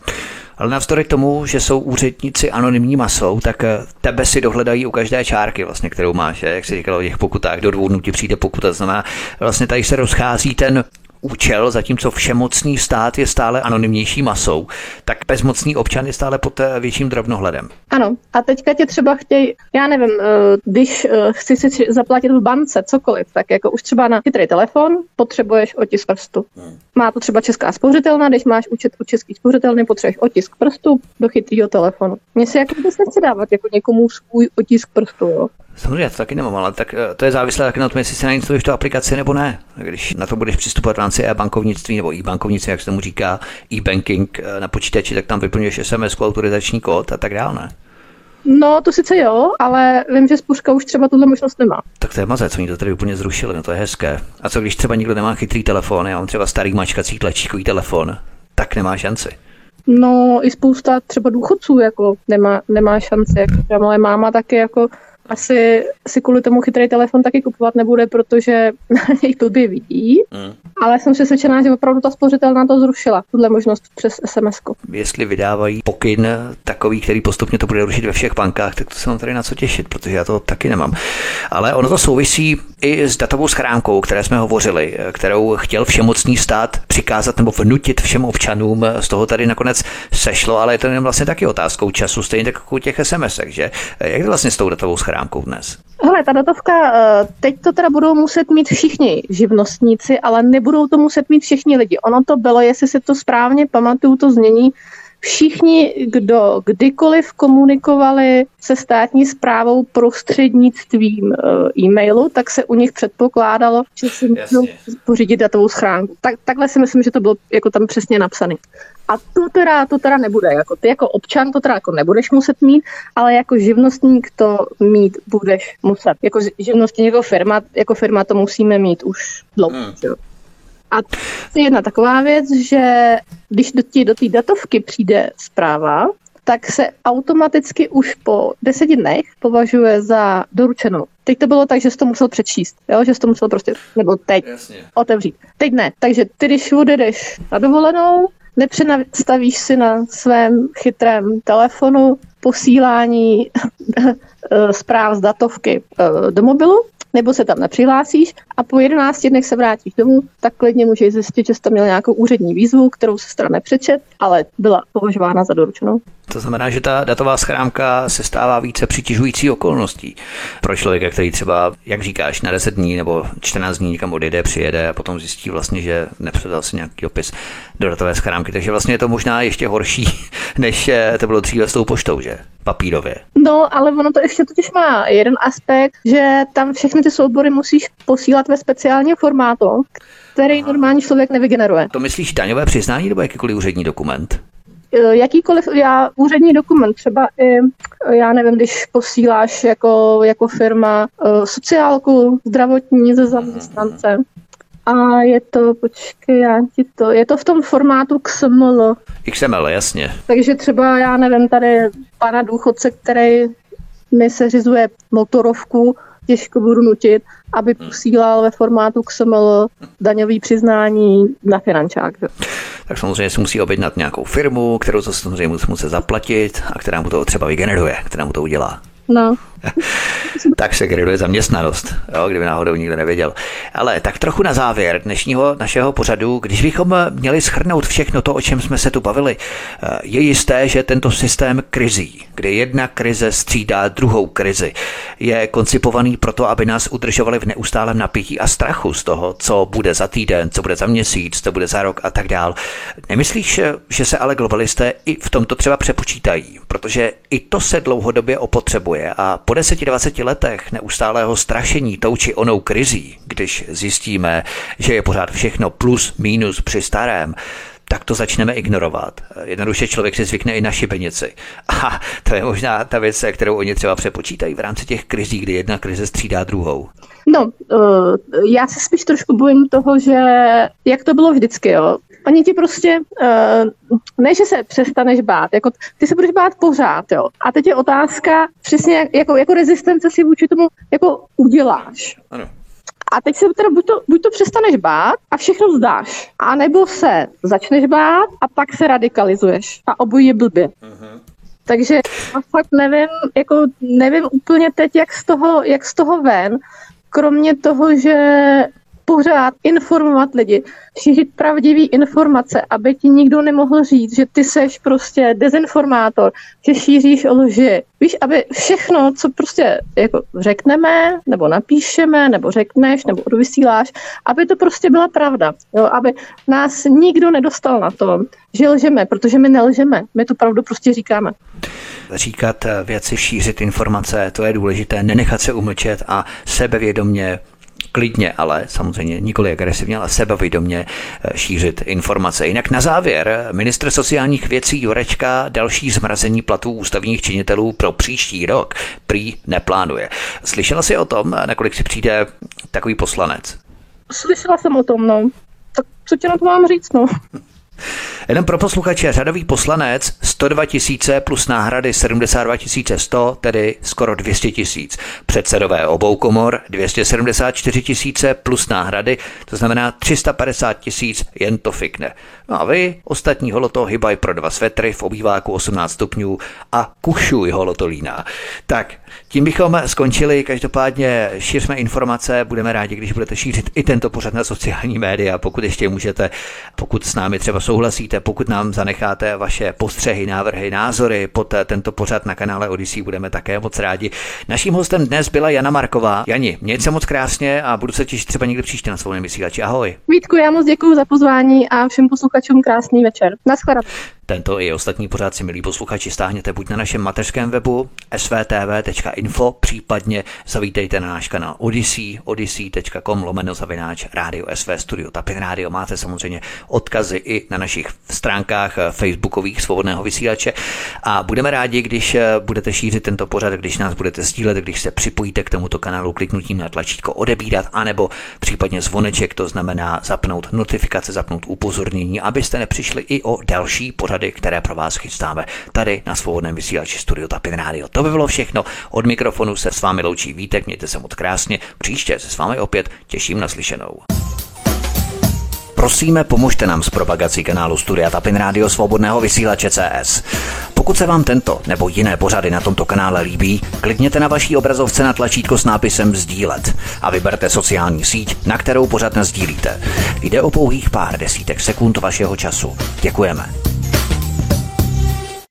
Ale navzdory tomu, že jsou úředníci anonymní masou, tak eh, tebe si dohledají u každé čárky, vlastně, kterou máš, jak si říkalo o těch pokutách, do dvou dnů ti přijde pokuta, to znamená, vlastně tady se rozchází ten účel, zatímco všemocný stát je stále anonymnější masou, tak bezmocný občan je stále pod eh, větším drobnohledem. Ano, a teďka tě třeba chtějí, já nevím, eh, když eh, chci si zaplatit v bance cokoliv, tak jako už třeba na chytrý telefon potřebuješ otisk prstu. Hmm. Má to třeba česká spořitelna, když máš účet u český spořitelny, potřebuješ otisk prstu do chytrého telefonu. Mně se jako vůbec nechce dávat jako někomu svůj otisk prstu, jo. Samozřejmě, to taky nemám, ale tak eh, to je závislé taky na tom, jestli se nainstaluješ tu aplikaci nebo ne. Když na to budeš přistupovat v rámci e-bankovnictví nebo e-bankovnictví, jak se tomu říká, e-banking eh, na počítači, tak tam vyplňuješ SMS, autorizační kód a tak dále, ne? No, to sice jo, ale vím, že Spuška už třeba tuhle možnost nemá. Tak to je mazec, oni to tady úplně zrušili, no to je hezké. A co když třeba nikdo nemá chytrý telefon, já mám třeba starý mačkací tlačíkový telefon, tak nemá šanci. No, i spousta třeba důchodců jako nemá, nemá šanci, jako moje máma taky jako asi si kvůli tomu chytrý telefon taky kupovat nebude, protože jej blbě vidí, mm. ale jsem přesvědčená, že opravdu ta spořitelná to zrušila, tuhle možnost přes SMS. Jestli vydávají pokyn takový, který postupně to bude rušit ve všech bankách, tak to se mám tady na co těšit, protože já to taky nemám. Ale ono to souvisí i s datovou schránkou, které jsme hovořili, kterou chtěl všemocný stát přikázat nebo vnutit všem občanům. Z toho tady nakonec sešlo, ale je to vlastně taky otázkou času, stejně tak jako u těch SMS, že jak to vlastně s tou datovou schránkou? Schránkou dnes? Hele, ta datovka, eh, teď to teda budou muset mít všichni živnostníci, ale nebudou to muset mít všichni lidi. Ono to bylo, jestli si to správně pamatuju, to znění, všichni, kdo kdykoliv komunikovali se státní zprávou prostřednictvím eh, e-mailu, tak se u nich předpokládalo, že si můžou pořídit datovou schránku. Tak, takhle si myslím, že to bylo jako tam přesně napsané. A to teda, to teda nebude. Jako ty jako občan to teda jako nebudeš muset mít, ale jako živnostník to mít budeš muset. Jako živnostník jako firma, jako firma to musíme mít už dlouho. Hmm. A to je jedna taková věc, že když do té do datovky přijde zpráva, tak se automaticky už po deseti dnech považuje za doručenou. Teď to bylo tak, že jsi to musel přečíst, jo? že jsi to musel prostě, nebo teď Jasně. otevřít. Teď ne. Takže ty, když odjedeš na dovolenou, nepřenastavíš si na svém chytrém telefonu posílání *laughs* eh, zpráv z datovky eh, do mobilu, nebo se tam nepřihlásíš a po 11 dnech se vrátíš domů, tak klidně můžeš zjistit, že jsi tam měl nějakou úřední výzvu, kterou se strana nepřečet, ale byla považována za doručenou. To znamená, že ta datová schránka se stává více přitěžující okolností pro člověka, který třeba, jak říkáš, na 10 dní nebo 14 dní někam odjede, přijede a potom zjistí vlastně, že nepředal si nějaký dopis do datové schránky. Takže vlastně je to možná ještě horší, *laughs* než eh, to bylo dříve s tou poštou, že? Papírově. No, ale ono to ještě totiž má jeden aspekt, že tam všechny ty soubory musíš posílat ve speciálním formátu, který normální člověk nevygeneruje. To myslíš daňové přiznání nebo jakýkoliv úřední dokument? E, jakýkoliv já, úřední dokument, třeba i, já nevím, když posíláš jako, jako firma e, sociálku zdravotní ze zaměstnance, a je to, počkej, já ti to, je to v tom formátu XML. XML, jasně. Takže třeba, já nevím, tady pana důchodce, který mi seřizuje motorovku, těžko budu nutit, aby hmm. posílal ve formátu XML daňový přiznání na finančák. Že? Tak samozřejmě si musí objednat nějakou firmu, kterou to samozřejmě musí muset zaplatit a která mu to třeba vygeneruje, která mu to udělá. No. *laughs* tak se graduje zaměstnanost, jo, kdyby náhodou nikdo nevěděl. Ale tak trochu na závěr dnešního našeho pořadu, když bychom měli schrnout všechno to, o čem jsme se tu bavili, eh, je jisté, že tento systém krizí, kdy jedna krize střídá druhou krizi, je koncipovaný proto, aby nás udržovali v neustálém napětí a strachu z toho, co bude za týden, co bude za měsíc, co bude za rok a tak dál. Nemyslíš, že se ale globalisté i v tomto třeba přepočítají, protože i to se dlouhodobě opotřebuje a po 10-20 letech neustálého strašení tou či onou krizí, když zjistíme, že je pořád všechno plus minus při starém, tak to začneme ignorovat. Jednoduše člověk si zvykne i na šibenici. *laughs* A to je možná ta věc, kterou oni třeba přepočítají v rámci těch krizí, kdy jedna krize střídá druhou. No, uh, já se spíš trošku bojím toho, že jak to bylo vždycky, jo. Oni ti prostě, uh, ne, že se přestaneš bát, jako ty se budeš bát pořád, jo. A teď je otázka, přesně jak, jako, jako rezistence si vůči tomu jako uděláš. Ano. A teď se teda buď to, buď to přestaneš bát a všechno vzdáš, a nebo se začneš bát a pak se radikalizuješ. A obojí je blbě. Uh-huh. Takže já fakt nevím, jako nevím úplně teď, jak z toho, jak z toho ven, kromě toho, že pořád informovat lidi, šířit pravdivý informace, aby ti nikdo nemohl říct, že ty seš prostě dezinformátor, že šíříš lži. Víš, aby všechno, co prostě jako řekneme, nebo napíšeme, nebo řekneš, nebo odvysíláš, aby to prostě byla pravda. Jo? Aby nás nikdo nedostal na to, že lžeme, protože my nelžeme, my tu pravdu prostě říkáme. Říkat věci, šířit informace, to je důležité, nenechat se umlčet a sebevědomně klidně, ale samozřejmě nikoli agresivně, ale sebevědomně eh, šířit informace. Jinak na závěr, ministr sociálních věcí Jurečka další zmrazení platů ústavních činitelů pro příští rok prý neplánuje. Slyšela jsi o tom, nakolik si přijde takový poslanec? Slyšela jsem o tom, no. Tak co ti na to mám říct, no? *laughs* Jenom pro posluchače, řadový poslanec 102 tisíce plus náhrady 72 100, tedy skoro 200 tisíc. Předsedové obou komor 274 tisíce plus náhrady, to znamená 350 tisíc, jen to fikne. No a vy, ostatní holoto hybaj pro dva svetry v obýváku 18 stupňů a kušuj holotolína. Tak, tím bychom skončili, každopádně šířme informace, budeme rádi, když budete šířit i tento pořad na sociální média, pokud ještě můžete, pokud s námi třeba souhlasíte, pokud nám zanecháte vaše postřehy, návrhy, názory pod tento pořad na kanále Odyssey, budeme také moc rádi. Naším hostem dnes byla Jana Marková. Jani, mějte se moc krásně a budu se těšit třeba někdy příště na svou vysílači. Ahoj. Vítku, já moc děkuji za pozvání a všem posluchačům krásný večer. Naschledanou. Tento i ostatní pořád si, milí posluchači, stáhněte buď na našem mateřském webu svtv.info, případně zavítejte na náš kanál Odyssey, odyssey.com lomeno zavináč rádio SV Studio Tapin Radio. Máte samozřejmě odkazy i na našich stránkách facebookových svobodného vysílače a budeme rádi, když budete šířit tento pořad, když nás budete sdílet, když se připojíte k tomuto kanálu kliknutím na tlačítko odebírat, anebo případně zvoneček, to znamená zapnout notifikace, zapnout upozornění, abyste nepřišli i o další pořad pořady, které pro vás chystáme tady na svobodném vysílači Studio Tapin Radio. To by bylo všechno. Od mikrofonu se s vámi loučí Vítek, mějte se moc krásně. Příště se s vámi opět těším na slyšenou. Prosíme, pomožte nám s propagací kanálu Studia Tapin Rádio Svobodného vysílače CS. Pokud se vám tento nebo jiné pořady na tomto kanále líbí, klikněte na vaší obrazovce na tlačítko s nápisem Sdílet a vyberte sociální síť, na kterou pořad sdílíte. Jde o pouhých pár desítek sekund vašeho času. Děkujeme.